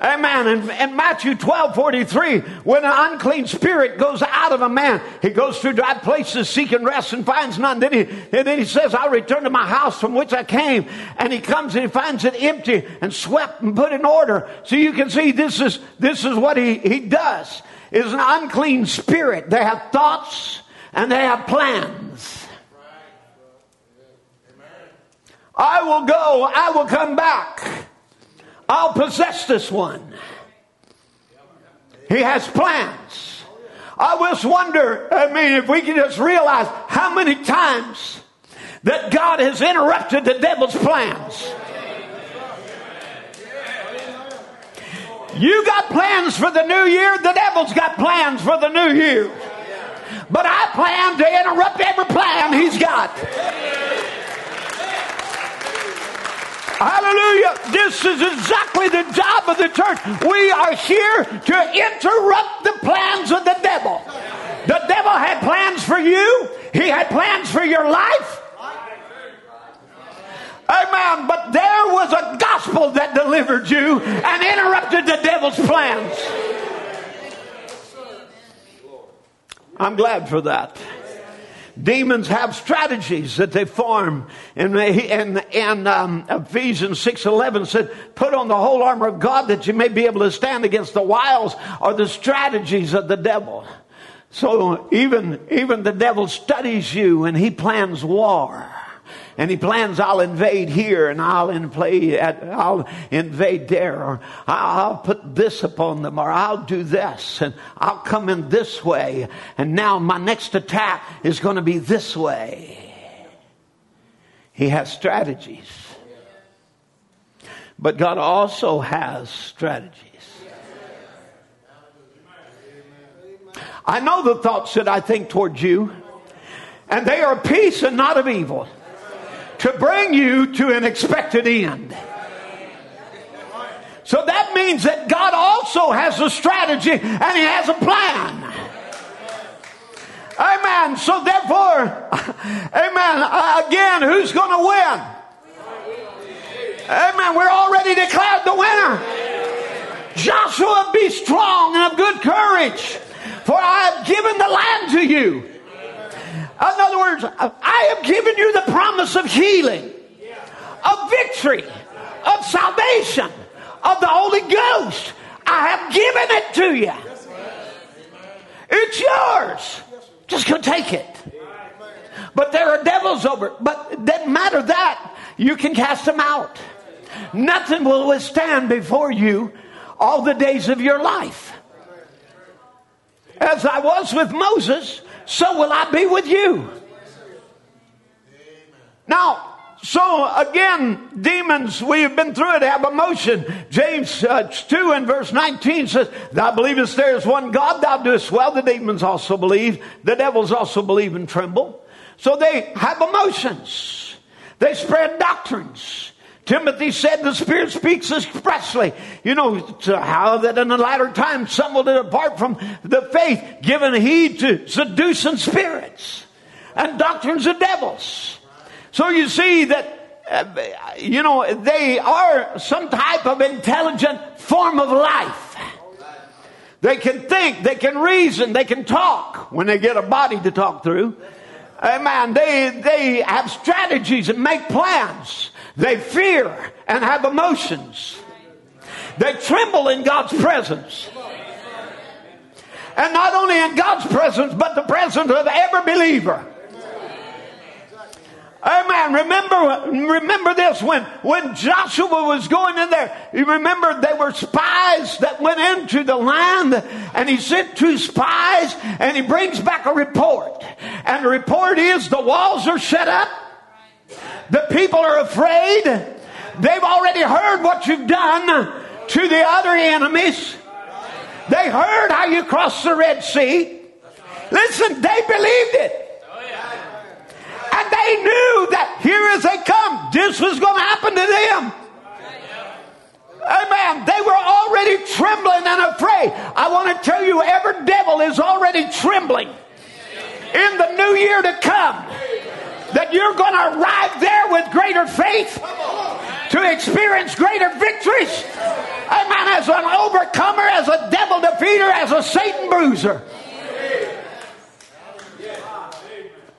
Amen. In, in Matthew 12 43, when an unclean spirit goes out of a man, he goes through dry places seeking rest and finds none. Then he, and then he says, I'll return to my house from which I came. And he comes and he finds it empty and swept and put in order. So you can see this is, this is what he, he does. Is an unclean spirit. They have thoughts and they have plans. I will go, I will come back. I'll possess this one. He has plans. I just wonder, I mean, if we can just realize how many times that God has interrupted the devil's plans. You got plans for the new year, the devil's got plans for the new year. But I plan to interrupt every plan he's got. Hallelujah. This is exactly the job of the church. We are here to interrupt the plans of the devil. The devil had plans for you, he had plans for your life. Amen. But there was a gospel that delivered you and interrupted the devil's plans. I'm glad for that. Demons have strategies that they form. And, and, and um, Ephesians 6.11 said, put on the whole armor of God that you may be able to stand against the wiles or the strategies of the devil. So even, even the devil studies you and he plans war and he plans I'll invade here and I'll invade I'll invade there or I'll put this upon them or I'll do this and I'll come in this way and now my next attack is going to be this way. He has strategies. But God also has strategies. I know the thoughts that I think towards you, and they are peace and not of evil to bring you to an expected end. So that means that God also has a strategy and He has a plan. Amen. So therefore, [LAUGHS] amen. Uh, again, who's going to win? Amen. We're already declared the winner. Joshua, be strong and of good courage, for I have given the land to you. In other words, I have given you the promise of healing, of victory, of salvation, of the Holy Ghost. I have given it to you. It's yours. Just go take it. But there are devils over. But it doesn't matter that. You can cast them out. Nothing will withstand before you all the days of your life. As I was with Moses, so will I be with you. Now, so again, demons, we have been through it, have emotion. James uh, 2 and verse 19 says, Thou believest there is one God, thou doest well. The demons also believe. The devils also believe and tremble. So they have emotions. They spread doctrines. Timothy said the Spirit speaks expressly. You know, how that in the latter times some will depart from the faith, giving heed to seducing spirits and doctrines of devils. So you see that, uh, you know, they are some type of intelligent form of life. They can think, they can reason, they can talk when they get a body to talk through. Amen. They, they have strategies and make plans. They fear and have emotions. They tremble in God's presence. And not only in God's presence, but the presence of every believer. Amen. Remember, remember this when, when Joshua was going in there, you remember they were spies that went into the land and he sent two spies and he brings back a report. And the report is the walls are shut up. The people are afraid. They've already heard what you've done to the other enemies. They heard how you crossed the Red Sea. Listen, they believed it. And they knew that here as they come, this was going to happen to them. Amen. They were already trembling and afraid. I want to tell you, every devil is already trembling in the new year to come. That you're going to arrive there with greater faith to experience greater victories. Amen. As an overcomer, as a devil defeater, as a Satan bruiser.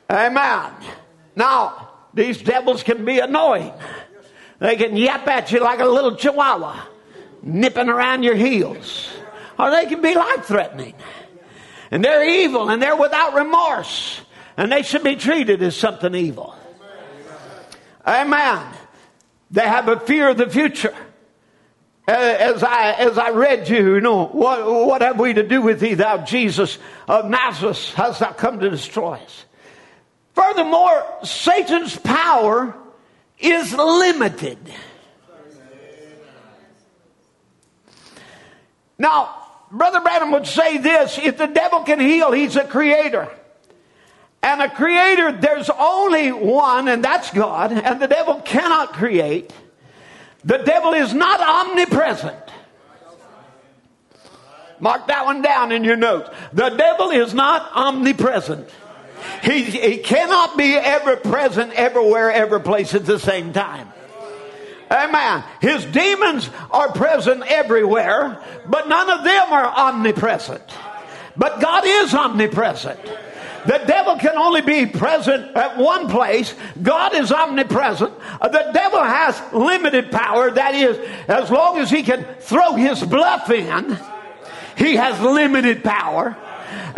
Amen. Now, these devils can be annoying. They can yap at you like a little chihuahua, nipping around your heels. Or they can be life threatening. And they're evil and they're without remorse. And they should be treated as something evil. Amen. They have a fear of the future. Uh, as I, as I read you, you know, what, what have we to do with thee, thou Jesus of Nazareth? Hast thou come to destroy us? Furthermore, Satan's power is limited. Now, Brother Branham would say this if the devil can heal, he's a creator. And a creator, there's only one, and that's God, and the devil cannot create. The devil is not omnipresent. Mark that one down in your notes. The devil is not omnipresent. He, he cannot be ever present everywhere, every place at the same time. Amen. His demons are present everywhere, but none of them are omnipresent. But God is omnipresent. The devil can only be present at one place. God is omnipresent. The devil has limited power. That is, as long as he can throw his bluff in, he has limited power.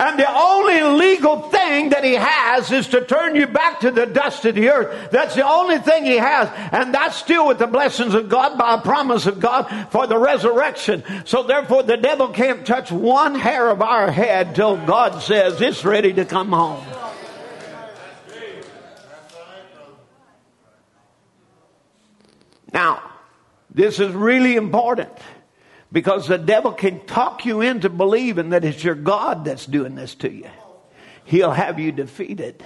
And the only legal thing that he has is to turn you back to the dust of the earth. That's the only thing he has. And that's still with the blessings of God by a promise of God for the resurrection. So therefore the devil can't touch one hair of our head till God says it's ready to come home. Now, this is really important. Because the devil can talk you into believing that it's your God that's doing this to you. He'll have you defeated.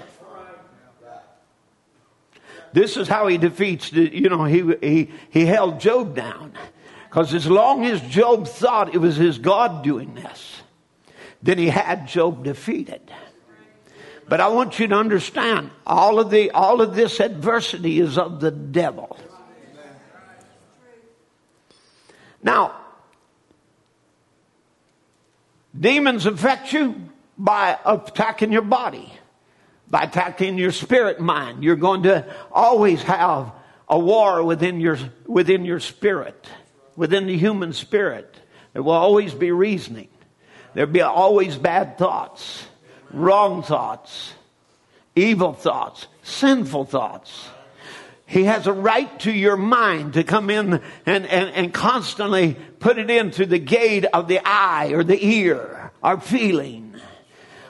This is how he defeats, you know, he, he, he held Job down. Because as long as Job thought it was his God doing this, then he had Job defeated. But I want you to understand, all of the, all of this adversity is of the devil. Now, Demons affect you by attacking your body, by attacking your spirit mind. You're going to always have a war within your, within your spirit, within the human spirit. There will always be reasoning. There'll be always bad thoughts, wrong thoughts, evil thoughts, sinful thoughts. He has a right to your mind to come in and, and, and constantly put it into the gate of the eye or the ear, or feeling,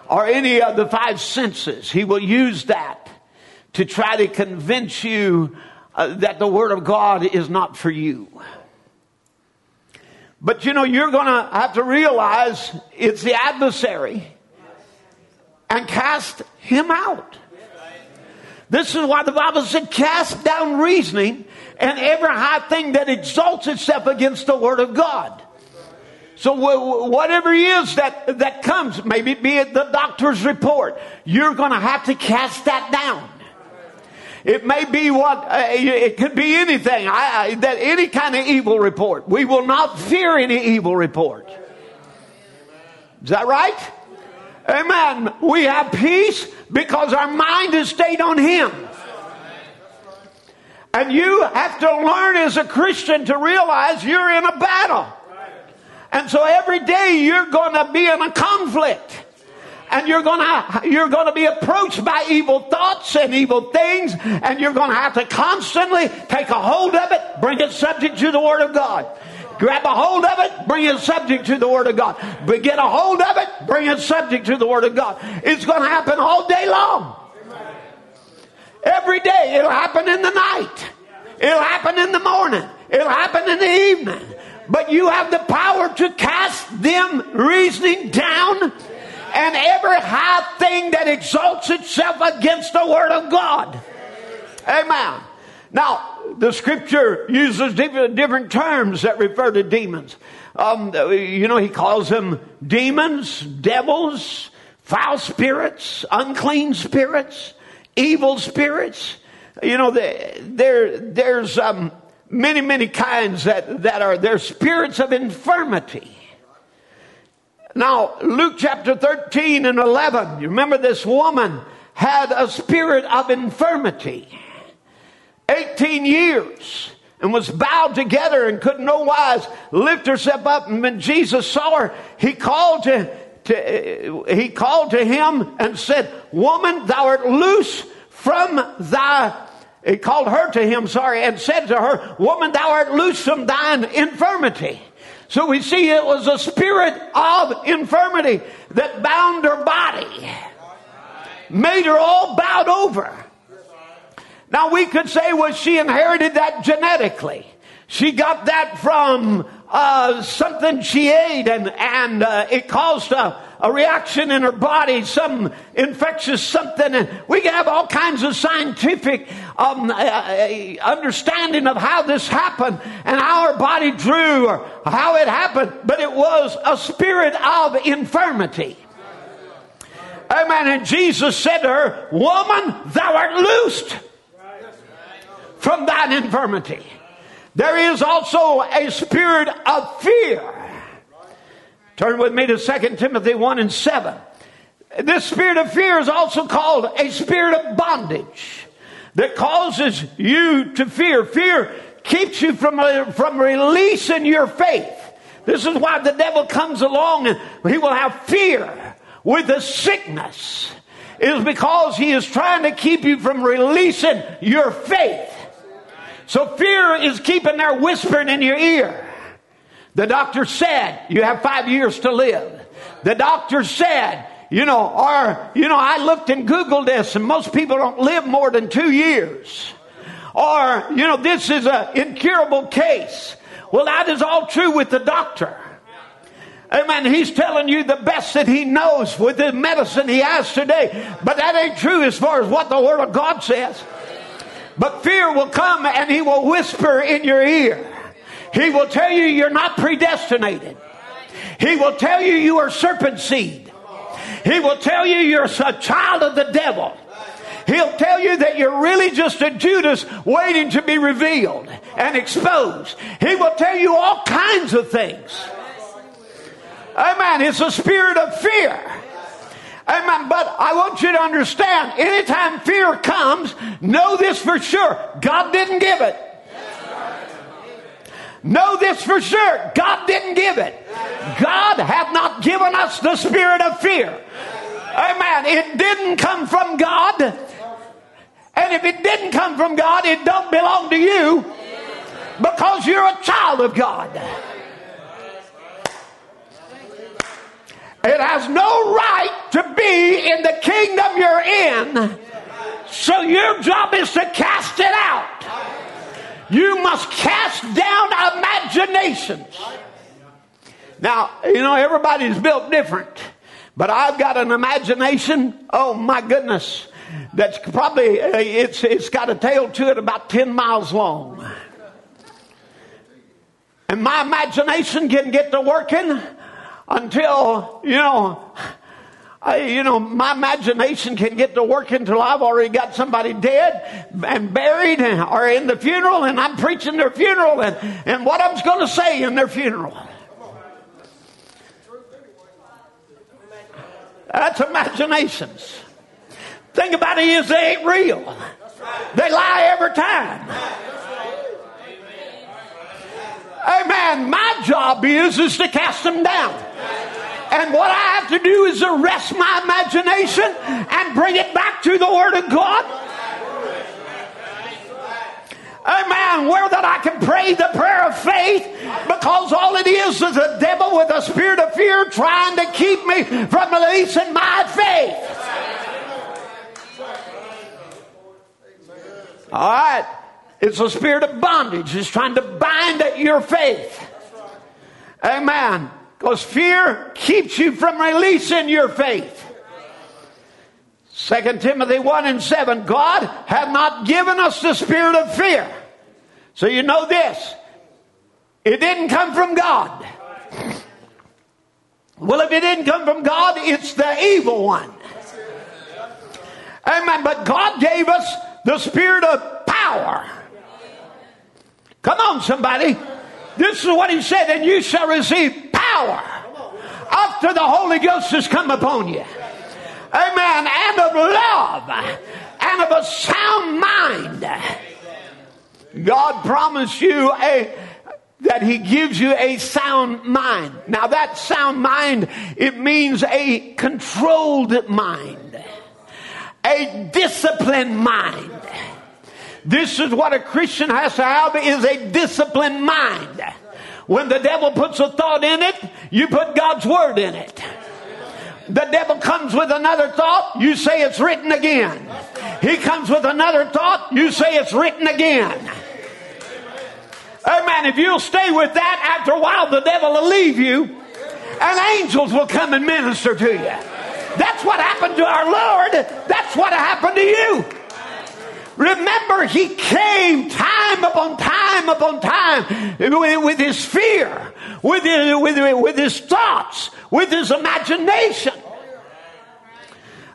or any of the five senses. He will use that to try to convince you uh, that the Word of God is not for you. But you know, you're going to have to realize it's the adversary and cast him out. This is why the Bible said, cast down reasoning and every high thing that exalts itself against the Word of God. So whatever it is that, that comes, maybe be it the doctor's report, you're going to have to cast that down. It may be what, uh, it could be anything, I, I, that any kind of evil report. We will not fear any evil report. Is that right? Amen. We have peace because our mind is stayed on Him. And you have to learn as a Christian to realize you're in a battle. And so every day you're going to be in a conflict. And you're gonna, you're gonna be approached by evil thoughts and evil things, and you're gonna have to constantly take a hold of it, bring it subject to the Word of God. Grab a hold of it, bring it subject to the Word of God. But get a hold of it, bring it subject to the Word of God. It's going to happen all day long. Every day. It'll happen in the night. It'll happen in the morning. It'll happen in the evening. But you have the power to cast them reasoning down and every high thing that exalts itself against the Word of God. Amen. Now, the scripture uses different, terms that refer to demons. Um, you know, he calls them demons, devils, foul spirits, unclean spirits, evil spirits. You know, there, there's um, many, many kinds that, that are, they're spirits of infirmity. Now, Luke chapter 13 and 11, you remember this woman had a spirit of infirmity. 18 years and was bowed together and couldn't no wise lift herself up. And when Jesus saw her, he called to, to he called to him and said, Woman, thou art loose from thy he called her to him, sorry, and said to her, Woman, thou art loose from thine infirmity. So we see it was a spirit of infirmity that bound her body, made her all bowed over. Now we could say, well, she inherited that genetically. She got that from uh, something she ate, and and uh, it caused a, a, reaction in her body, some infectious something. And we can have all kinds of scientific um, uh, uh, understanding of how this happened and how her body drew or how it happened. But it was a spirit of infirmity. Amen. And Jesus said to her, "Woman, thou art loosed." From thine infirmity. There is also a spirit of fear. Turn with me to 2 Timothy 1 and 7. This spirit of fear is also called a spirit of bondage that causes you to fear. Fear keeps you from, from releasing your faith. This is why the devil comes along and he will have fear with a sickness. It is because he is trying to keep you from releasing your faith. So fear is keeping there whispering in your ear. The doctor said, you have five years to live. The doctor said, you know, or, you know, I looked and Googled this and most people don't live more than two years. Or, you know, this is an incurable case. Well, that is all true with the doctor. Amen. He's telling you the best that he knows with the medicine he has today. But that ain't true as far as what the Word of God says. But fear will come and he will whisper in your ear. He will tell you you're not predestinated. He will tell you you are serpent seed. He will tell you you're a child of the devil. He'll tell you that you're really just a Judas waiting to be revealed and exposed. He will tell you all kinds of things. Amen. It's a spirit of fear. Amen. But I want you to understand, anytime fear comes, know this for sure. God didn't give it. Know this for sure. God didn't give it. God hath not given us the spirit of fear. Amen. It didn't come from God. And if it didn't come from God, it don't belong to you because you're a child of God. It has no right to be in the kingdom you're in. So your job is to cast it out. You must cast down imaginations. Now, you know, everybody's built different, but I've got an imagination. Oh my goodness. That's probably, uh, it's, it's got a tail to it about 10 miles long. And my imagination can get to working until, you know, I, you know, my imagination can get to work until I've already got somebody dead and buried and, or in the funeral and I'm preaching their funeral and, and what I'm going to say in their funeral. That's imaginations. Thing about it is they ain't real. They lie every time. Amen. My job is is to cast them down. And what I have to do is arrest my imagination and bring it back to the Word of God. Amen. Where that I can pray the prayer of faith because all it is is a devil with a spirit of fear trying to keep me from releasing my faith. All right. It's a spirit of bondage. It's trying to bind your faith. Amen. Because fear keeps you from releasing your faith. 2 Timothy 1 and 7 God have not given us the spirit of fear. So you know this. It didn't come from God. Well, if it didn't come from God, it's the evil one. Amen. But God gave us the spirit of power. Come on, somebody. This is what he said, and you shall receive power after the Holy Ghost has come upon you. Amen. And of love and of a sound mind. God promised you a that he gives you a sound mind. Now that sound mind, it means a controlled mind. A disciplined mind. This is what a Christian has to have is a disciplined mind. When the devil puts a thought in it, you put God's word in it. The devil comes with another thought, you say it's written again. He comes with another thought, you say it's written again. Amen. If you'll stay with that, after a while the devil will leave you and angels will come and minister to you. That's what happened to our Lord. That's what happened to you. Remember, he came time upon time upon time with, his fear, with his, with, with his thoughts, with his imagination.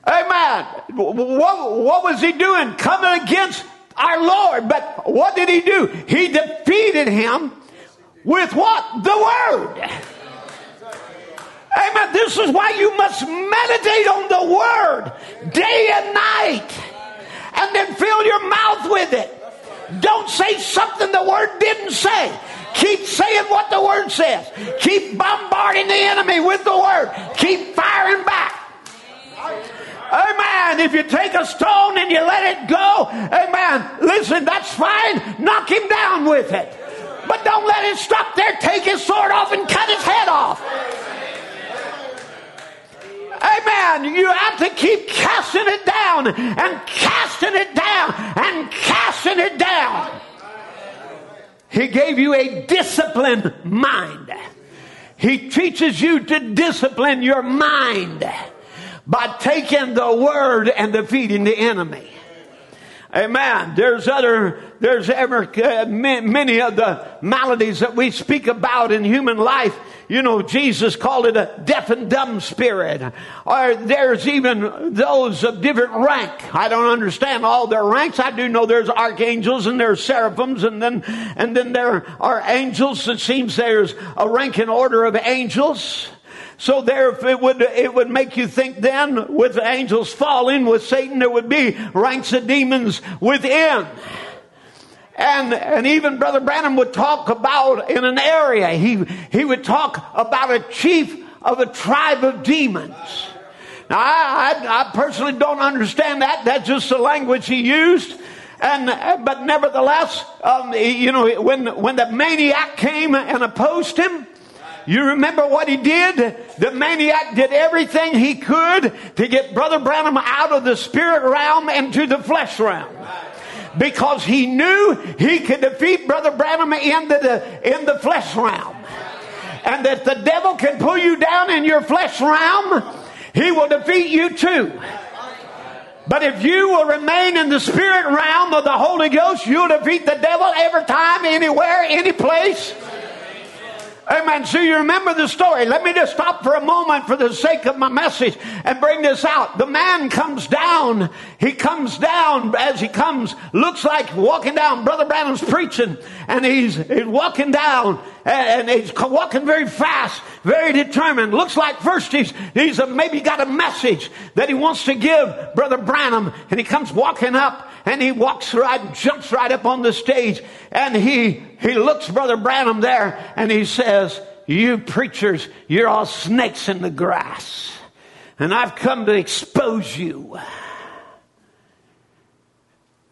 Amen. What, what was he doing? Coming against our Lord. But what did he do? He defeated him with what? The Word. Amen. This is why you must meditate on the Word day and night and then fill your mouth with it. Don't say something the Word didn't say. Keep saying what the Word says. Keep bombarding the enemy with the Word. Keep firing back. Amen. If you take a stone and you let it go, amen. Listen, that's fine. Knock him down with it. But don't let it stop there. Take his sword off and cut his head off. Amen. You have to keep casting it down and casting it down and casting it down. He gave you a disciplined mind. He teaches you to discipline your mind by taking the word and defeating the enemy. Amen. There's other, there's ever uh, many of the maladies that we speak about in human life. You know, Jesus called it a deaf and dumb spirit. Or there's even those of different rank. I don't understand all their ranks. I do know there's archangels and there's seraphims and then, and then there are angels. It seems there's a rank and order of angels. So there, it would, it would make you think then with angels falling with Satan, there would be ranks of demons within. And, and even Brother Branham would talk about in an area, he, he would talk about a chief of a tribe of demons. Now, I, I, I personally don't understand that. That's just the language he used. And, but nevertheless, um, you know, when, when the maniac came and opposed him, you remember what he did? The maniac did everything he could to get Brother Branham out of the spirit realm into the flesh realm. Because he knew he could defeat Brother Branham in the, in the flesh realm. And that the devil can pull you down in your flesh realm, he will defeat you too. But if you will remain in the spirit realm of the Holy Ghost, you'll defeat the devil every time, anywhere, any place. Amen. So you remember the story. Let me just stop for a moment for the sake of my message and bring this out. The man comes down. He comes down as he comes, looks like walking down. Brother Branham's preaching and he's, he's walking down and, he's walking very fast, very determined. Looks like first he's, he's a, maybe got a message that he wants to give Brother Branham and he comes walking up and he walks right, jumps right up on the stage, and he, he looks Brother Branham there, and he says, you preachers, you're all snakes in the grass, and I've come to expose you.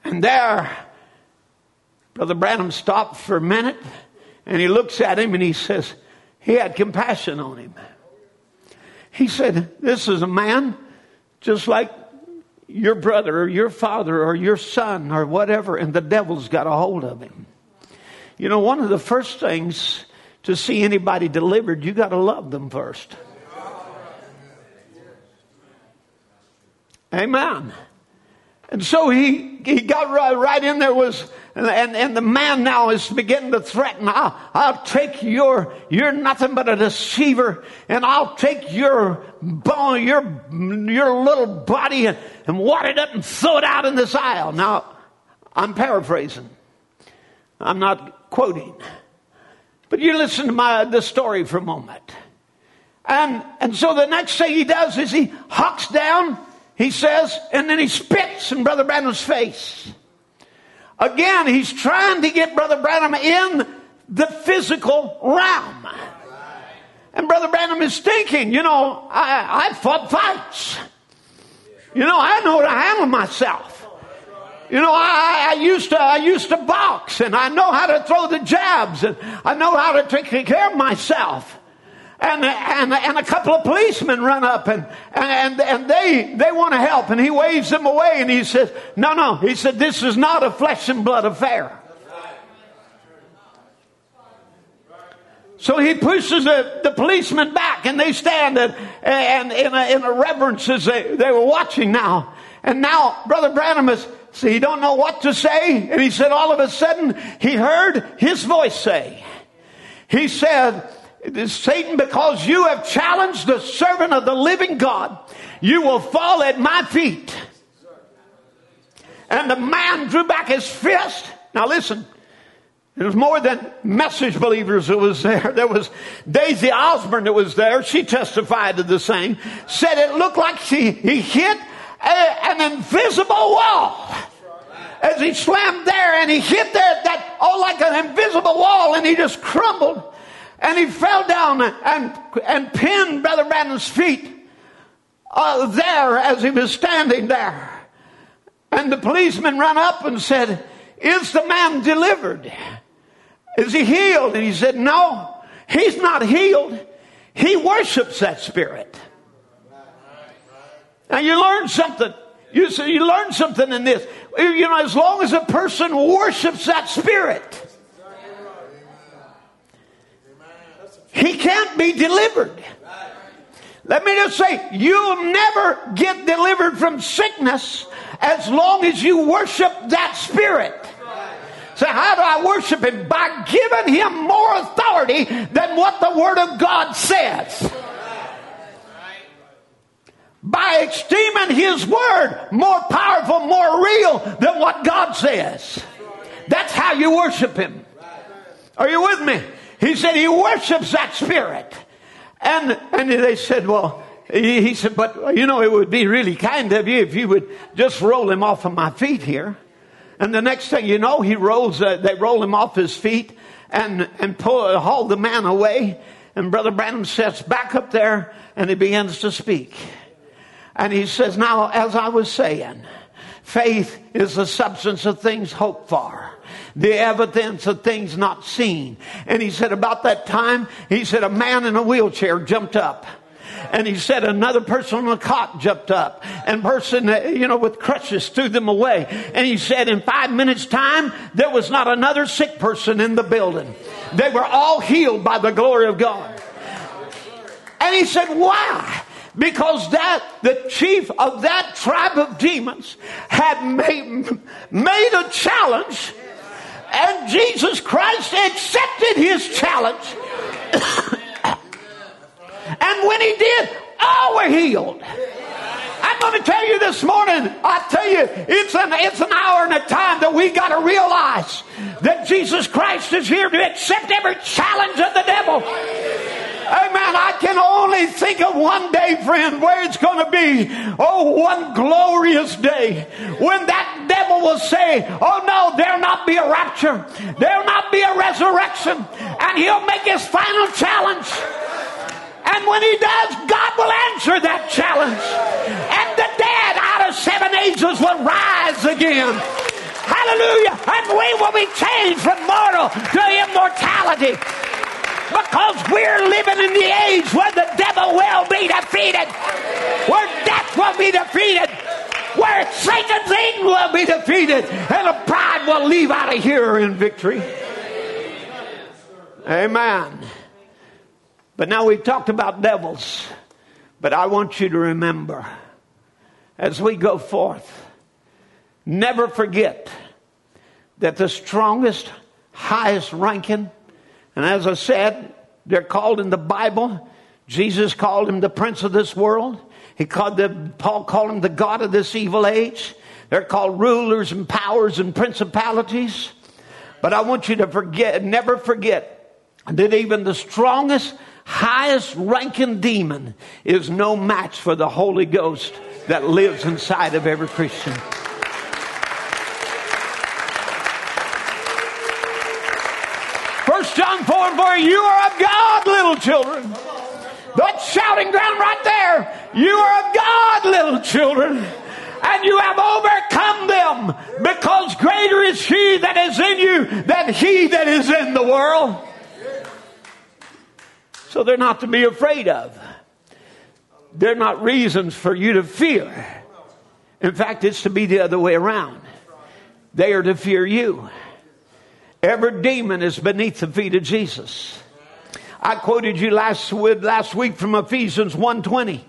And there, Brother Branham stopped for a minute, and he looks at him, and he says, he had compassion on him. He said, this is a man just like your brother or your father or your son or whatever, and the devil's got a hold of him. You know, one of the first things to see anybody delivered, you got to love them first. Amen. And so he, he got right, right in there was, and, and the man now is beginning to threaten, I'll, I'll take your, you're nothing but a deceiver, and I'll take your bone, your, your little body and, and wad it up and throw it out in this aisle. Now, I'm paraphrasing. I'm not quoting. But you listen to my, the story for a moment. And, and so the next thing he does is he hucks down he says, and then he spits in Brother Branham's face. Again, he's trying to get Brother Branham in the physical realm. And Brother Branham is thinking, you know, I, I fought fights. You know, I know how to handle myself. You know, I, I, used to I used to box, and I know how to throw the jabs, and I know how to take care of myself and, and, and a couple of policemen run up and, and, and they, they want to help. And he waves them away and he says, no, no. He said, this is not a flesh and blood affair. So he pushes the, the back and they stand and, and in, a, in a reverence as they, they were watching now. And now Brother Branham is, so he don't know what to say. And he said all of a sudden he heard his voice say, he said, Satan, because you have challenged the servant of the living God, you will fall at my feet. And the man drew back his fist. Now listen, there was more than message believers that was there. [LAUGHS] There was Daisy Osborn that was there. She testified to the same. Said it looked like she, he hit a, an invisible wall. As he slammed there and he hit there that, oh, like an invisible wall and he just crumbled and he fell down and, and pinned Brother Branham's feet uh, there as he was standing there. And the policeman ran up and said, Is the man delivered? Is he healed? And he said, No, he's not healed. He worships that spirit. Now you learn something. You, you learn something in this. You know, as long as a person worships that spirit, he can't be delivered. Let me just say, you'll never get delivered from sickness as long as you worship that spirit. So how do I worship him? By giving him more authority than what the word of God says. By esteeming his word more powerful, more real than what God says. That's how you worship him. Are you with me? He said he worships that spirit. And, and they said, well, he, he said, but you know, it would be really kind of you if you would just roll him off of my feet here. And the next thing you know, he rolls, uh, they roll him off his feet and, and pull, haul the man away. And Brother Branham sits back up there and he begins to speak. And he says, now, as I was saying, Faith is the substance of things hoped for the evidence of things not seen. And he said, about that time, he said, a man in a wheelchair jumped up. And he said another person on a cot jumped up and person, uh, you know, with crutches threw them away. And he said in five minutes time, there was not another sick person in the building. They were all healed by the glory of God. And he said, why? because that the chief of that tribe of demons had made, made a challenge and Jesus Christ accepted his challenge. [COUGHS] and when he did, all were healed. I'm going to tell you this morning, I tell you, it's an, it's an hour and a time that we got to realize that Jesus Christ is here to accept every challenge of the devil. Amen. I can only think of one day, friend, where it's going to be. Oh, one glorious day when that devil will say, Oh no, there'll not be a rapture. There'll not be a resurrection. And he'll make his final challenge. And when he does, God will answer that challenge. And the dead out of seven ages will rise again. Hallelujah. And we will be changed from mortal to immortality because we're living in the age where the devil will be defeated, where death will be defeated, where Satan's Eden will be defeated, and the bride will leave out of here in victory. Amen. But now we've talked about devils, but I want you to remember as we go forth, never forget that the strongest, highest ranking and as I said, they're called in the Bible. Jesus called him the prince of this world. He called the, Paul called the God of this evil age. They're called rulers and powers and principalities. But I want you to forget, never forget that even the strongest, highest ranking demon is no match for the Holy Ghost that lives inside of every Christian. First John 4 and 4, you are of God, little children. That shouting ground right there. You are of God, little children. And you have overcome them because greater is he that is in you than he that is in the world. So they're not to be afraid of. They're not reasons for you to fear. In fact, it's to be the other way around. They are to fear you. Every demon is beneath the feet of Jesus. I quoted you last, last week from Ephesians 1.20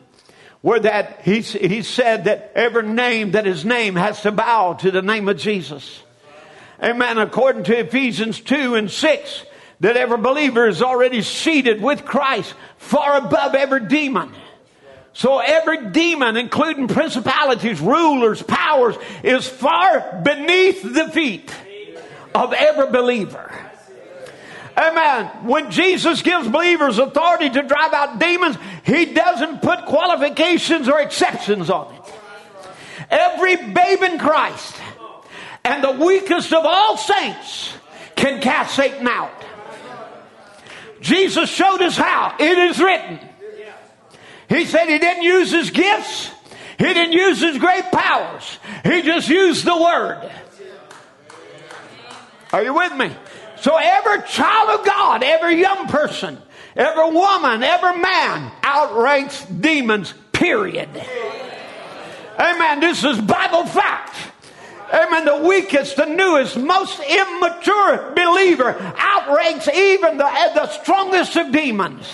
where that he, he said that every name that his name has to bow to the name of Jesus. Amen. According to Ephesians 2 and 6, that every believer is already seated with Christ far above every demon. So every demon, including principalities, rulers, powers, is far beneath the feet of every believer. Amen. When Jesus gives believers authority to drive out demons, He doesn't put qualifications or exceptions on it. Every babe in Christ and the weakest of all saints can cast Satan out. Jesus showed us how. It is written. He said he didn't use his gifts. He didn't use his great powers. He just used the word. Are you with me? So every child of God, every young person, every woman, every man outranks demons, period. Amen. This is Bible fact. Amen. The weakest, the newest, most immature believer outranks even the, eh, the strongest of demons.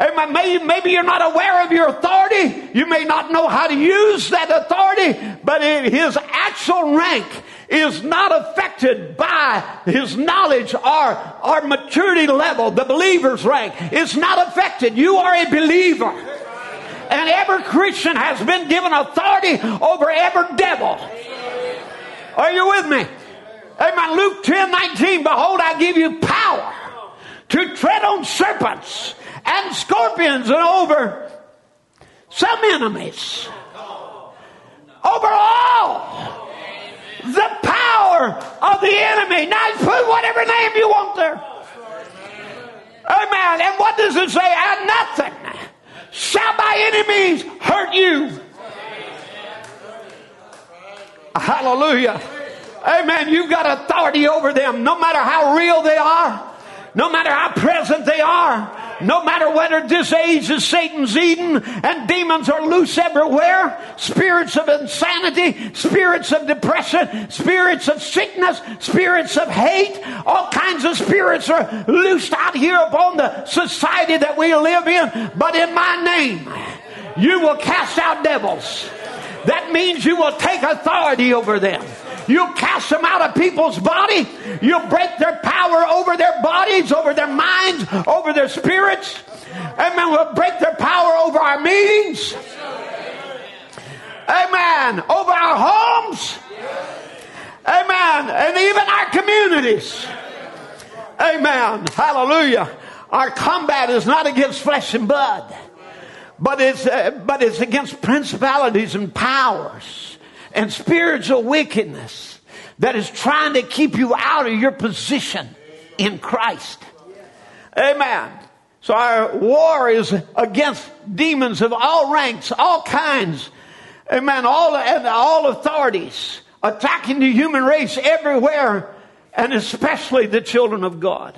Amen. Maybe, maybe you're not aware of your authority. You may not know how to use that authority, but his actual rank is not affected by his knowledge or, our maturity level, the believer's rank. It's not affected. You are a believer. And every Christian has been given authority over every devil. Are you with me? Amen. Luke 10 19, behold, I give you power to tread on serpents and scorpions and over some enemies. Over all the power of the enemy. Now put whatever name you want there. Amen. And what does it say? And nothing shall by enemies hurt you. Hallelujah. Amen. You've got authority over them, no matter how real they are, no matter how present they are. No matter whether this age is Satan's Eden and demons are loose everywhere, spirits of insanity, spirits of depression, spirits of sickness, spirits of hate, all kinds of spirits are loosed out here upon the society that we live in. But in my name, you will cast out devils. That means you will take authority over them. You'll cast them out of people's body. You'll break their power over their bodies, over their minds, over their spirits. Amen. We'll break their power over our meetings. Amen. Over our homes. Amen. And even our communities. Amen. Hallelujah. Our combat is not against flesh and blood, but it's, uh, but it's against principalities and powers and spiritual wickedness that is trying to keep you out of your position in Christ. Amen. So our war is against demons of all ranks, all kinds. Amen. All and all authorities attacking the human race everywhere, and especially the children of God.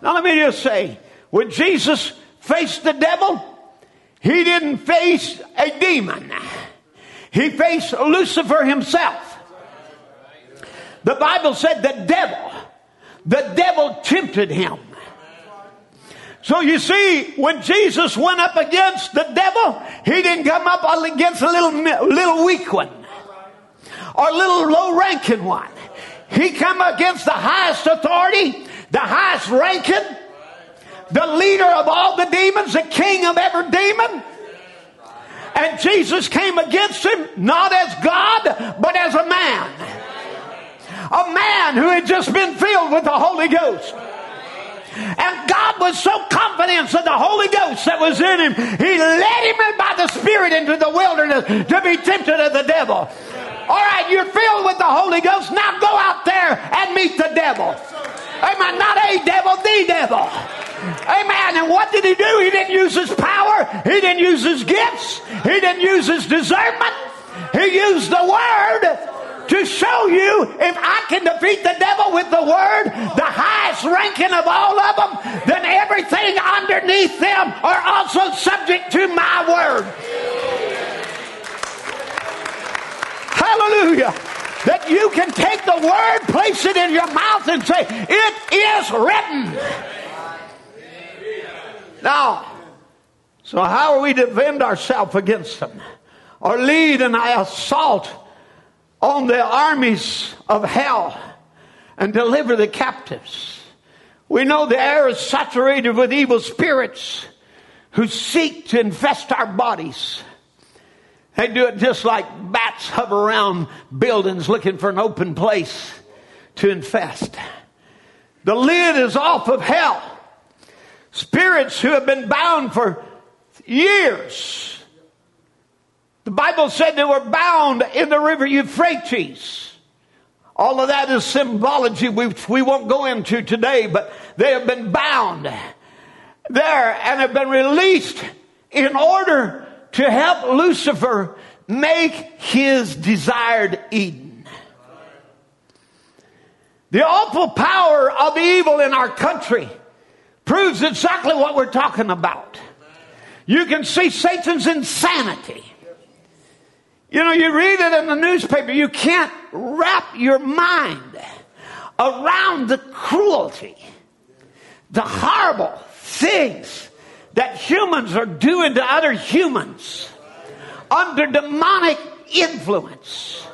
Now let me just say, when Jesus faced the devil, he didn't face a demon. He faced Lucifer himself. The Bible said the devil, the devil tempted him. So you see, when Jesus went up against the devil, he didn't come up against a little, little weak one or a little low ranking one. He come against the highest authority, the highest ranking, the leader of all the demons, the king of every demon. And Jesus came against him not as God, but as a man. A man who had just been filled with the Holy Ghost. And God was so confident of the Holy Ghost that was in him, He led him by the Spirit into the wilderness to be tempted of the devil. All right, you're filled with the Holy Ghost. Now go out there and meet the devil. Amen. Not a devil, the devil. Amen. And what did he do? He didn't use his power. He didn't use his gifts. He didn't use his discernment. He used the word to show you if I can defeat the devil with the word, the highest ranking of all of them, then everything underneath them are also subject to my word. Hallelujah. That you can take the word, place it in your mouth, and say, It is written. Now, so how are we to defend ourselves against them? Or lead an assault on the armies of hell and deliver the captives? We know the air is saturated with evil spirits who seek to infest our bodies. They do it just like bats hover around buildings looking for an open place to infest. The lid is off of hell. Spirits who have been bound for years. The Bible said they were bound in the river Euphrates. All of that is symbology which we won't go into today, but they have been bound there and have been released in order to help Lucifer make his desired Eden. The awful power of evil in our country proves exactly what we're talking about. You can see Satan's insanity. You know, you read it in the newspaper, you can't wrap your mind around the cruelty, the horrible things that humans are doing to other humans under demonic influence.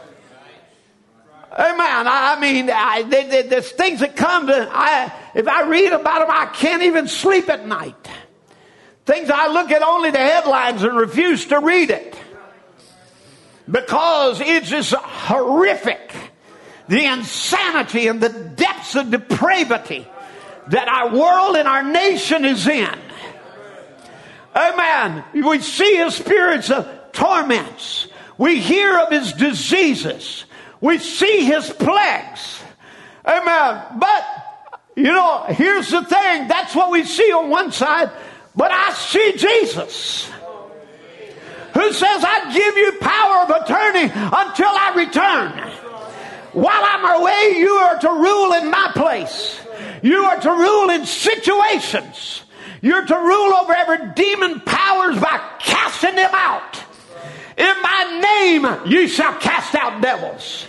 Amen. I mean, I, there's things that come to, I, if I read about them, I can't even sleep at night. Things I look at only the headlines and refuse to read it. Because it's just horrific. The insanity and the depths of depravity that our world and our nation is in. Amen. We see his spirits of torments. We hear of his diseases. We see his plagues. Amen. But, you know, here's the thing. That's what we see on one side. But I see Jesus who says, I give you power of attorney until I return. While I'm away, you are to rule in my place. You are to rule in situations. You're to rule over every demon powers by casting them out. In my name, you shall cast out devils.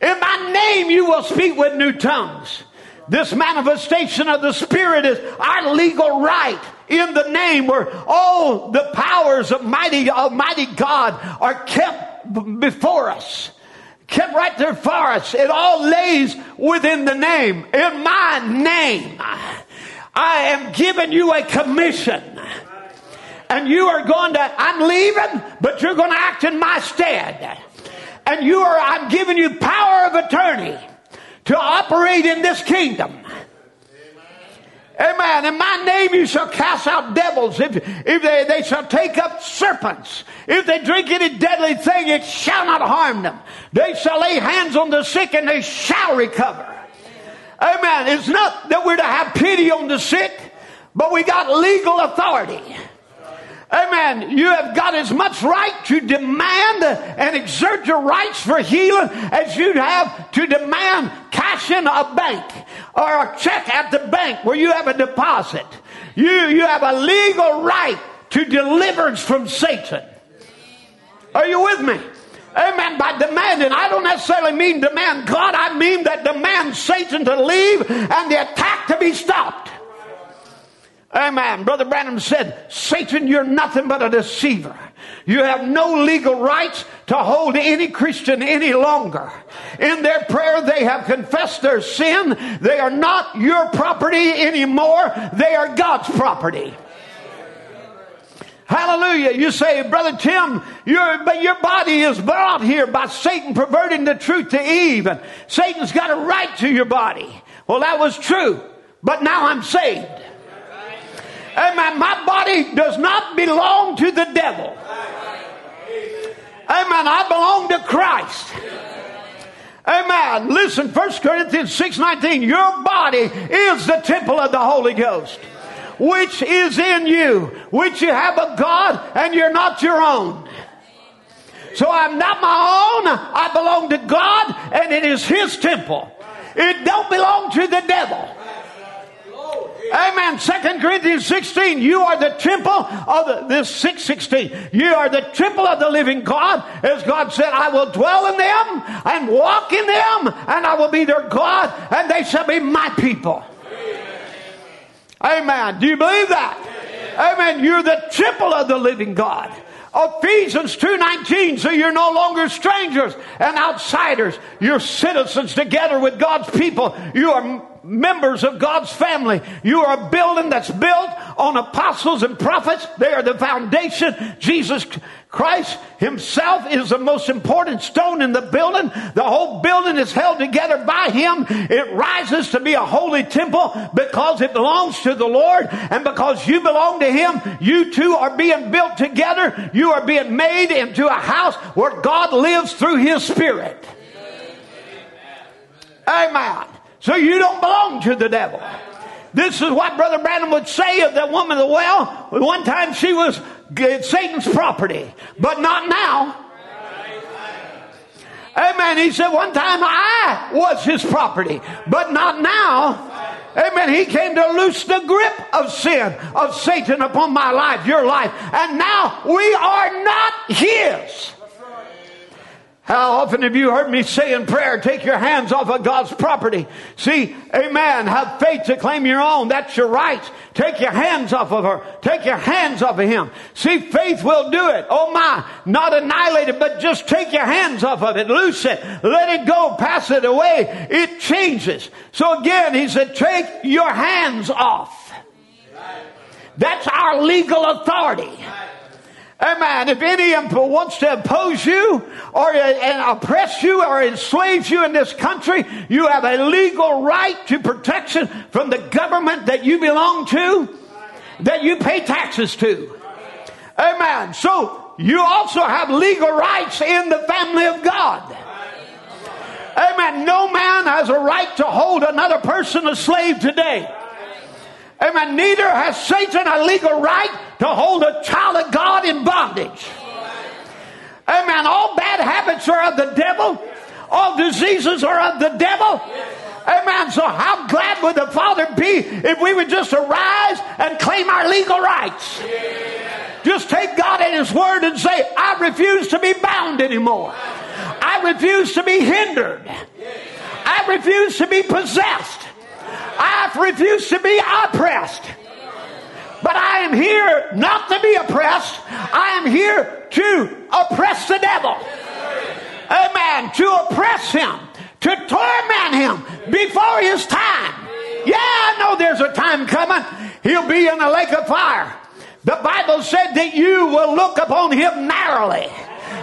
In my name, you will speak with new tongues. This manifestation of the Spirit is our legal right in the name where all the powers of mighty, Almighty God are kept before us. Kept right there for us. It all lays within the name. In my name, I am giving you a commission. And you are going to, I'm leaving, but you're going to act in my stead. And you are, I'm giving you power of attorney to operate in this kingdom. Amen. In my name you shall cast out devils. If, if they, they shall take up serpents. If they drink any deadly thing, it shall not harm them. They shall lay hands on the sick and they shall recover. Amen. It's not that we're to have pity on the sick, but we got legal authority. Amen. You have got as much right to demand and exert your rights for healing as you'd have to demand cash in a bank or a check at the bank where you have a deposit. You, you have a legal right to deliverance from Satan. Are you with me? Amen. By demanding, I don't necessarily mean demand God, I mean that demand Satan to leave and the attack to be stopped. Amen. Brother Branham said, Satan, you're nothing but a deceiver. You have no legal rights to hold any Christian any longer. In their prayer, they have confessed their sin. They are not your property anymore. They are God's property. Hallelujah. You say, Brother Tim, your, but your body is brought here by Satan perverting the truth to Eve. And Satan's got a right to your body. Well, that was true. But now I'm saved. Amen. My body does not belong to the devil. Amen. I belong to Christ. Amen. Listen, 1 Corinthians 6:19, your body is the temple of the Holy Ghost, which is in you, which you have of God, and you're not your own. So I'm not my own, I belong to God, and it is his temple. It don't belong to the devil. Amen. Second Corinthians 16. You are the temple of the, this 616. You are the temple of the living God. As God said, I will dwell in them and walk in them and I will be their God and they shall be my people. Amen. Do you believe that? Amen. You're the temple of the living God. Ephesians 2:19 so you're no longer strangers and outsiders you're citizens together with God's people you are members of God's family. You are a building that's built on apostles and prophets. They are the foundation. Jesus Christ himself is the most important stone in the building. The whole building is held together by him. It rises to be a holy temple because it belongs to the Lord and because you belong to him, you two are being built together. You are being made into a house where God lives through his spirit. Amen. So you don't belong to the devil. This is what Brother Branham would say of that woman of the well. One time she was Satan's property, but not now. Amen. He said, one time I was his property, but not now. Amen. He came to loose the grip of sin, of Satan upon my life, your life. And now we are not his. How often have you heard me say in prayer, take your hands off of God's property? See, amen. Have faith to claim your own. That's your right. Take your hands off of her. Take your hands off of him. See, faith will do it. Oh my, not annihilate it, but just take your hands off of it. Loose it. Let it go. Pass it away. It changes. So again, he said, take your hands off. That's our legal authority. Amen. If any of wants to oppose you or oppress you or enslave you in this country, you have a legal right to protection from the government that you belong to, that you pay taxes to. Amen. So you also have legal rights in the family of God. Amen. No man has a right to hold another person a slave today. Amen. Neither has Satan a legal right to hold a child of God in bondage. Amen. All bad habits are of the devil. All diseases are of the devil. Amen. So how glad would the Father be if we would just arise and claim our legal rights? Just take God at His word and say, I refuse to be bound anymore. I refuse to be hindered. I refuse to be possessed. I refuse to be oppressed. But I am here not to be oppressed. I am here to oppress the devil. Amen. To oppress him, to torment him before his time. Yeah, I know there's a time coming. He'll be in the lake of fire. The Bible said that you will look upon him narrowly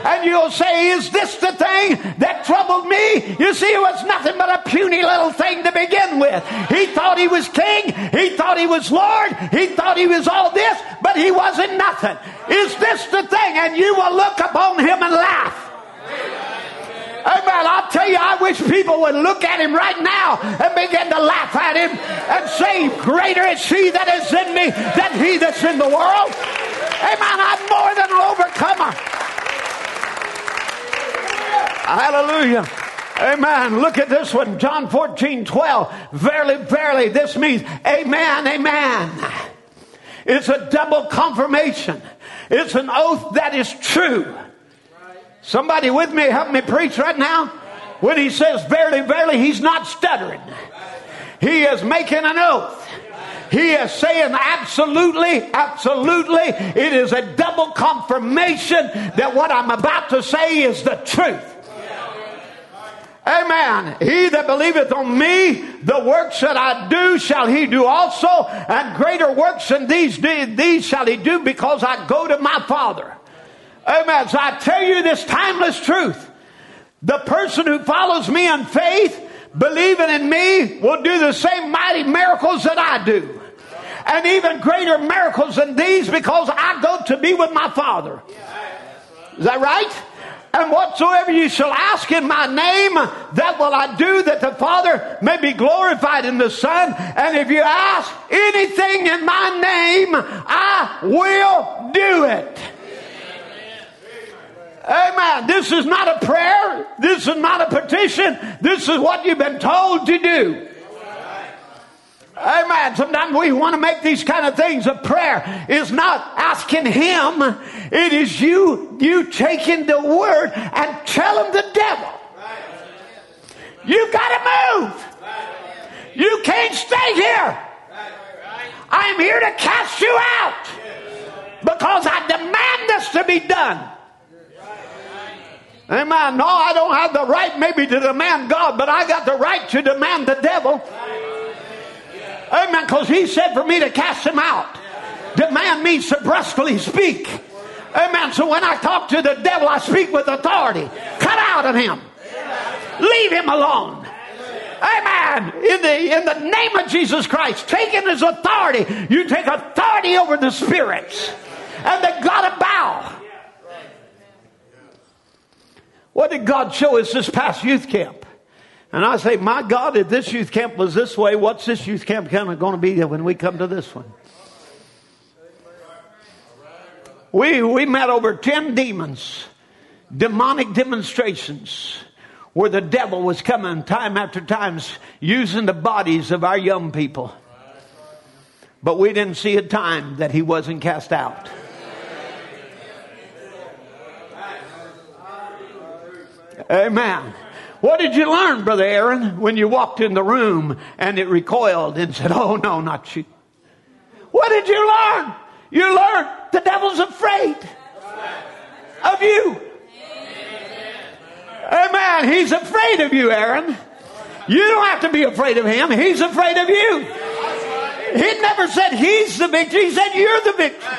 and you'll say, Is this the thing that troubled me? You see, it was nothing but a puny little thing to begin with. He thought he was king, he thought he was Lord, he thought he was all this, but he wasn't nothing. Is this the thing? And you will look upon him and laugh. Amen. I'll tell you, I wish people would look at him right now and begin to laugh at him and say, Greater is he that is in me than he that's in the world. Amen. I'm more than an overcomer. Hallelujah. Amen. Look at this one. John 14, 12. Verily, verily, this means amen, amen. It's a double confirmation. It's an oath that is true. Somebody with me, help me preach right now. When he says verily, verily, he's not stuttering. He is making an oath. He is saying absolutely, absolutely. It is a double confirmation that what I'm about to say is the truth. Amen. He that believeth on me, the works that I do shall he do also, and greater works than these, these shall he do because I go to my Father. Amen. So I tell you this timeless truth. The person who follows me in faith, believing in me, will do the same mighty miracles that I do. And even greater miracles than these because I go to be with my Father. Is that right? And whatsoever you shall ask in my name, that will I do, that the Father may be glorified in the Son. And if you ask anything in my name, I will do it. Amen. This is not a prayer. This is not a petition. This is what you've been told to do. Amen. Sometimes we want to make these kind of things. A prayer is not asking Him. It is you, you taking the word and telling the devil, you got to move. You can't stay here. I am here to cast you out because I demand this to be done. Amen. No, I don't have the right maybe to demand God, but I got the right to demand the devil. Amen. Because he said for me to cast him out. Demand means to brusquely speak. Amen. So when I talk to the devil, I speak with authority. Cut out of him. Leave him alone. Amen. In the, in the name of Jesus Christ, taking his authority, you take authority over the spirits. And they got to bow. What did God show us this past youth camp? And I say, my God, if this youth camp was this way, what's this youth camp going to be when we come to this one? We, we met over 10 demons, demonic demonstrations where the devil was coming time after time using the bodies of our young people. But we didn't see a time that he wasn't cast out. Amen. What did you learn, Brother Aaron, when you walked in the room and it recoiled and said, Oh, no, not you? What did you learn? You learned the devil's afraid of you. Amen. He's afraid of you, Aaron. You don't have to be afraid of him. He's afraid of you. He never said he's the victory. He said you're the victory.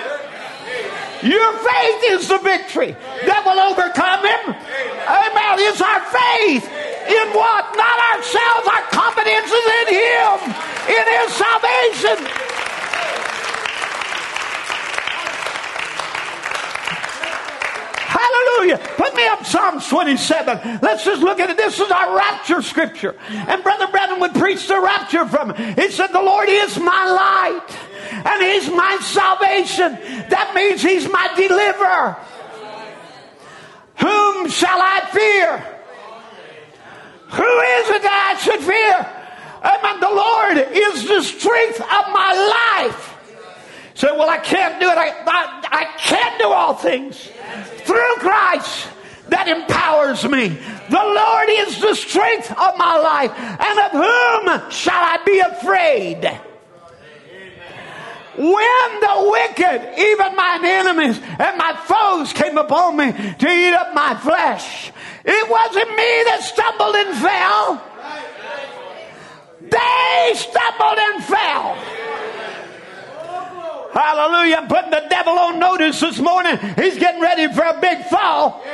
Your faith is the victory that will overcome him. Amen. It's our faith in what? Not ourselves. Our confidence is in him, in his salvation. Hallelujah. Put me up Psalm 27. Let's just look at it. This is our rapture scripture. And Brother Branham would preach the rapture from it. He said, The Lord is my light and He's my salvation. That means He's my deliverer. whom shall I fear? Who is it that I should fear? Amen. The Lord is the strength of my life. Say, well, I can't do it. I, I, I can do all things through Christ that empowers me. The Lord is the strength of my life, and of whom shall I be afraid? When the wicked, even mine enemies and my foes came upon me to eat up my flesh, it wasn't me that stumbled and fell. They stumbled and fell. Hallelujah. I'm putting the devil on notice this morning. He's getting ready for a big fall.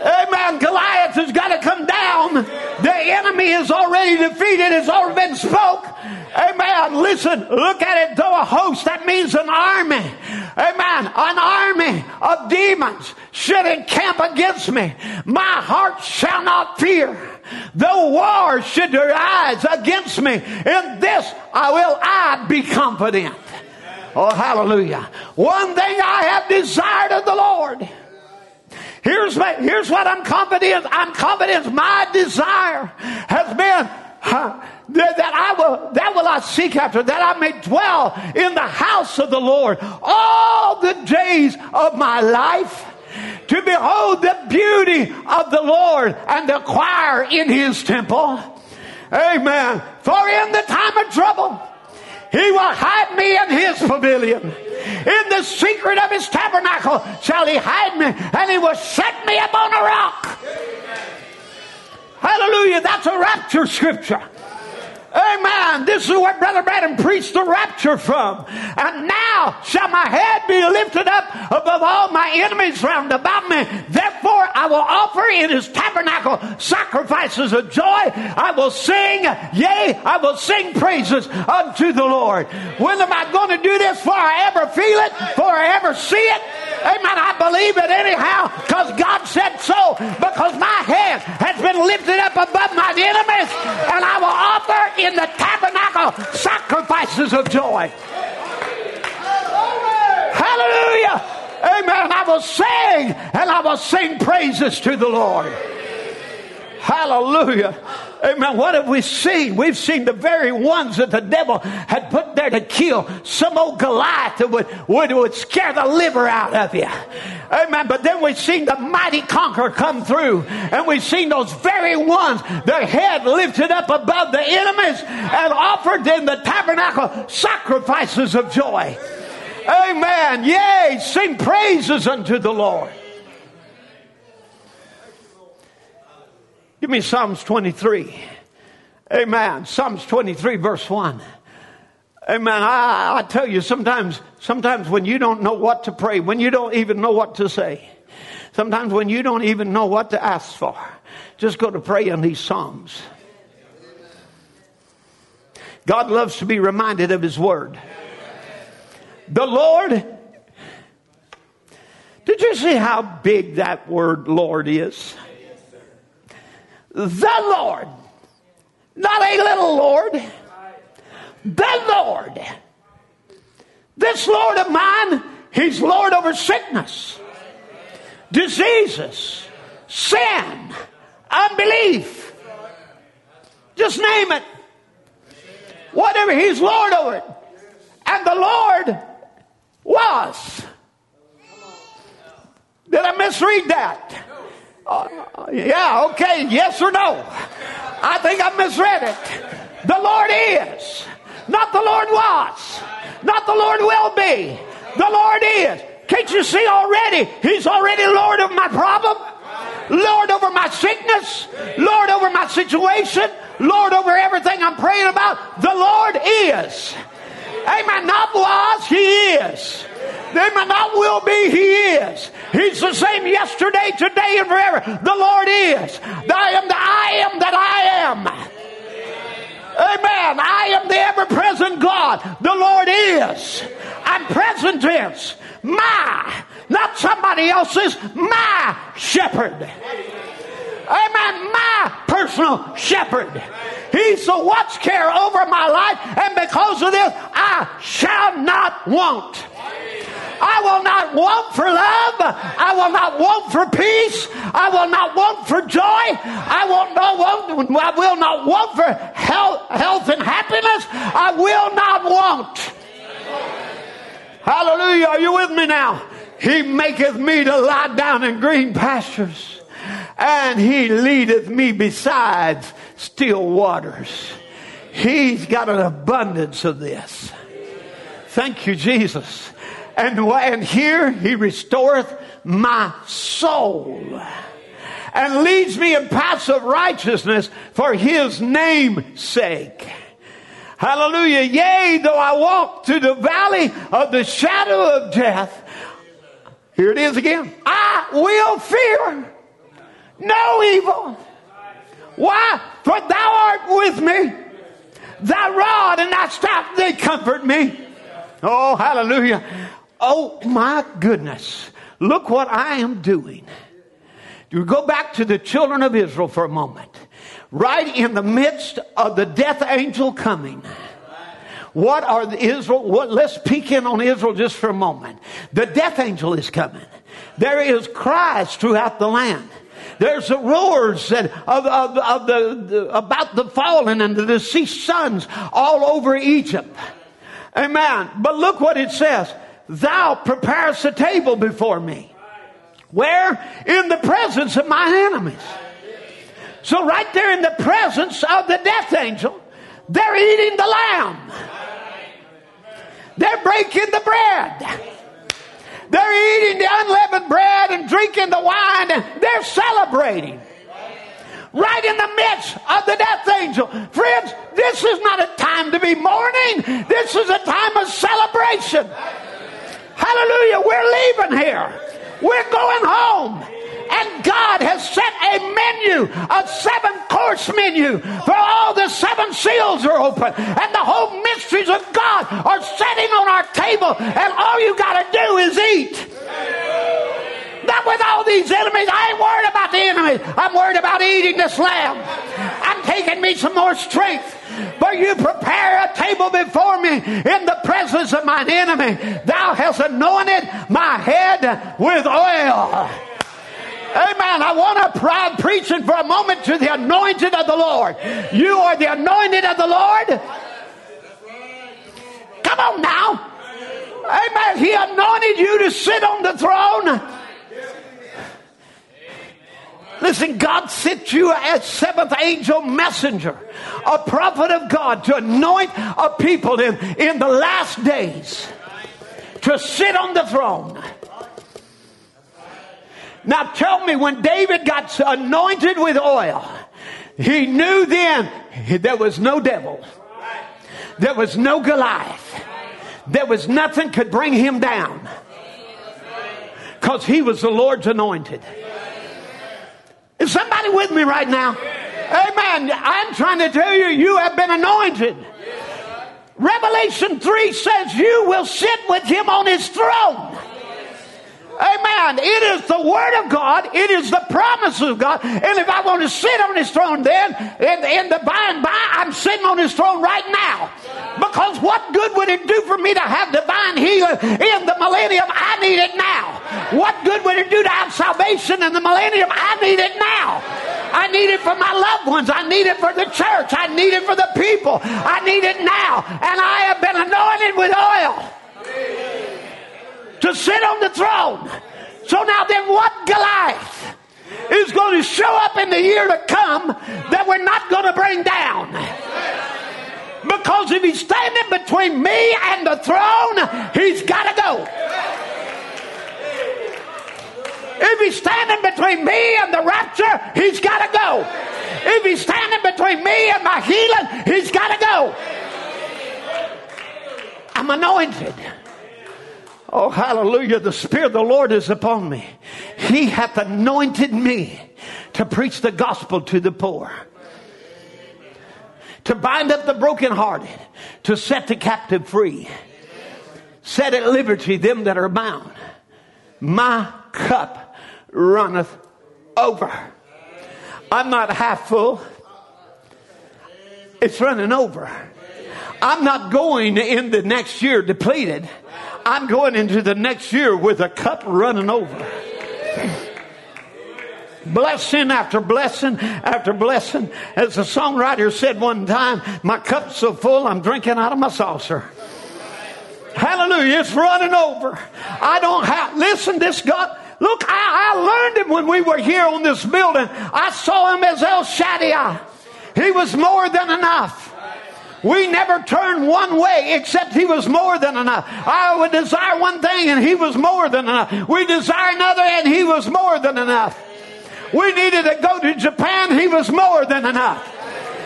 Amen. Goliath has got to come down. The enemy is already defeated. It's already been spoke. Amen. Listen, look at it. Though a host, that means an army. Amen. An army of demons should encamp against me. My heart shall not fear. Though war should arise against me, in this I will I be confident. Oh, hallelujah. One thing I have desired of the Lord. Here's, my, here's what I'm confident. I'm confident my desire has been uh, that, that, I will, that will I seek after, that I may dwell in the house of the Lord all the days of my life to behold the beauty of the Lord and to acquire in his temple. Amen. For in the time of trouble, he will hide me in his pavilion. In the secret of his tabernacle shall he hide me, and he will set me upon a rock. Hallelujah. That's a rapture scripture. Amen. This is where Brother Branham preached the rapture from. And now shall my head be lifted up above all my enemies round about me. Therefore I will offer in his tabernacle sacrifices of joy. I will sing, yea, I will sing praises unto the Lord. When am I going to do this? For I ever feel it? For I ever see it? Amen. I believe it anyhow because God said so. Because my head has been lifted up above my enemies and I will offer in the tabernacle sacrifices of joy. Hallelujah. Amen. I will sing and I will sing praises to the Lord. Hallelujah. Amen. What have we seen? We've seen the very ones that the devil had put there to kill. Some old Goliath that would, would, would scare the liver out of you. Amen. But then we've seen the mighty conqueror come through. And we've seen those very ones, their head lifted up above the enemies and offered in the tabernacle sacrifices of joy. Amen. Yea, sing praises unto the Lord. Give me Psalms 23. Amen. Psalms 23, verse 1. Amen. I, I tell you, sometimes, sometimes when you don't know what to pray, when you don't even know what to say, sometimes when you don't even know what to ask for, just go to pray in these Psalms. God loves to be reminded of His Word. The Lord, did you see how big that word Lord is? The Lord. Not a little Lord. The Lord. This Lord of mine, He's Lord over sickness, diseases, sin, unbelief. Just name it. Whatever, He's Lord over it. And the Lord was. Did I misread that? Uh, yeah, okay, yes or no? I think I misread it. The Lord is. Not the Lord was. Not the Lord will be. The Lord is. Can't you see already? He's already Lord of my problem. Lord over my sickness. Lord over my situation. Lord over everything I'm praying about. The Lord is. Amen. Not was, He is. Amen. Not will be, He is. He's the same yesterday, today, and forever. The Lord is. I am the I am that I am. Amen. I am the ever present God. The Lord is. I'm present tense. My, not somebody else's, my shepherd. Amen. My personal shepherd. He's the watch care over my life, and because of this, I shall not want. I will not not want for love. I will not want for peace. I will not want for joy. I will not want, I will not want for health, health and happiness. I will not want. Hallelujah. Are you with me now? He maketh me to lie down in green pastures, and he leadeth me beside still waters. He's got an abundance of this. Thank you, Jesus. And, and here he restoreth my soul and leads me in paths of righteousness for his name's sake. Hallelujah. Yea, though I walk through the valley of the shadow of death, here it is again. I will fear no evil. Why? For thou art with me. Thy rod and thy staff, they comfort me. Oh, hallelujah. Oh, my goodness. Look what I am doing. You go back to the children of Israel for a moment. Right in the midst of the death angel coming. What are the Israel? What, let's peek in on Israel just for a moment. The death angel is coming. There is cries throughout the land. There's the roars that, of, of, of the, about the fallen and the deceased sons all over Egypt. Amen. But look what it says. Thou preparest a table before me. Where? In the presence of my enemies. So right there in the presence of the death angel, they're eating the lamb. They're breaking the bread. They're eating the unleavened bread and drinking the wine and they're celebrating. Right in the midst of the death angel. Friends, this is not a time to be mourning. This is a time of celebration. Hallelujah. We're leaving here. We're going home. And God has set a menu, a seven course menu, for all the seven seals are open. And the whole mysteries of God are setting on our table. And all you got to do is eat. Not with all these enemies. I ain't worried about the enemies. I'm worried about eating this lamb. I'm taking me some more strength. But you prepare a table before me in the presence of mine enemy. Thou hast anointed my head with oil. Amen. I want to pride preaching for a moment to the anointed of the Lord. You are the anointed of the Lord. Come on now. Amen. He anointed you to sit on the throne. Listen, God sent you as seventh angel messenger, a prophet of God to anoint a people in, in the last days to sit on the throne. Now tell me, when David got anointed with oil, he knew then there was no devil. There was no Goliath. There was nothing could bring him down. Because he was the Lord's anointed. Is somebody with me right now? Amen. I'm trying to tell you, you have been anointed. Revelation 3 says you will sit with him on his throne. Amen. It is the Word of God. It is the promise of God. And if I want to sit on His throne then, in, in the by and by, I'm sitting on His throne right now. Because what good would it do for me to have divine healing in the millennium? I need it now. What good would it do to have salvation in the millennium? I need it now. I need it for my loved ones. I need it for the church. I need it for the people. I need it now. And I have been anointed with oil to sit on the throne. So now then what Goliath is going to show up in the year to come that we're not going to bring down? Because if he's standing between me and the throne, he's got to go. If he's standing between me and the rapture, he's got to go. If he's standing between me and my healing, he's got to go. I'm anointed. Oh, hallelujah. The Spirit of the Lord is upon me. He hath anointed me to preach the gospel to the poor, to bind up the brokenhearted, to set the captive free, set at liberty them that are bound. My cup runneth over. I'm not half full. It's running over. I'm not going in the next year depleted. I'm going into the next year with a cup running over. Blessing after blessing after blessing. As the songwriter said one time, my cup's so full I'm drinking out of my saucer. Hallelujah. It's running over. I don't have, listen, this God, look, I, I learned him when we were here on this building. I saw him as El Shaddai. He was more than enough. We never turned one way except He was more than enough. I would desire one thing and He was more than enough. We desire another and He was more than enough. We needed to go to Japan. He was more than enough.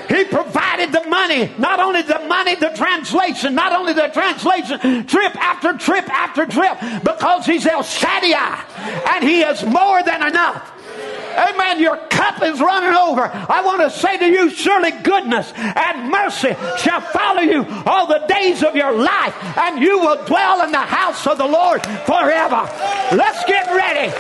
He provided the money, not only the money, the translation, not only the translation, trip after trip after trip, because He's El Shaddai and He is more than enough. Amen. Your cup is running over. I want to say to you, surely goodness and mercy shall follow you all the days of your life, and you will dwell in the house of the Lord forever. Let's get ready.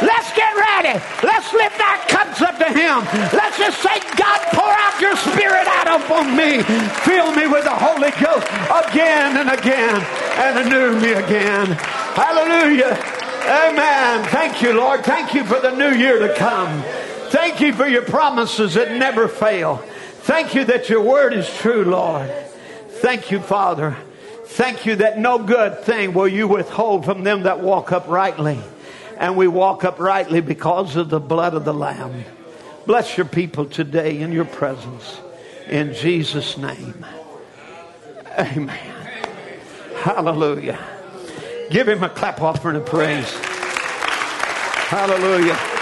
Let's get ready. Let's lift our cups up to Him. Let's just say, God, pour out your spirit out upon me. Fill me with the Holy Ghost again and again and renew me again. Hallelujah. Amen. Thank you, Lord. Thank you for the new year to come. Thank you for your promises that never fail. Thank you that your word is true, Lord. Thank you, Father. Thank you that no good thing will you withhold from them that walk uprightly. And we walk uprightly because of the blood of the Lamb. Bless your people today in your presence. In Jesus' name. Amen. Hallelujah. Give him a clap offering of praise. Hallelujah.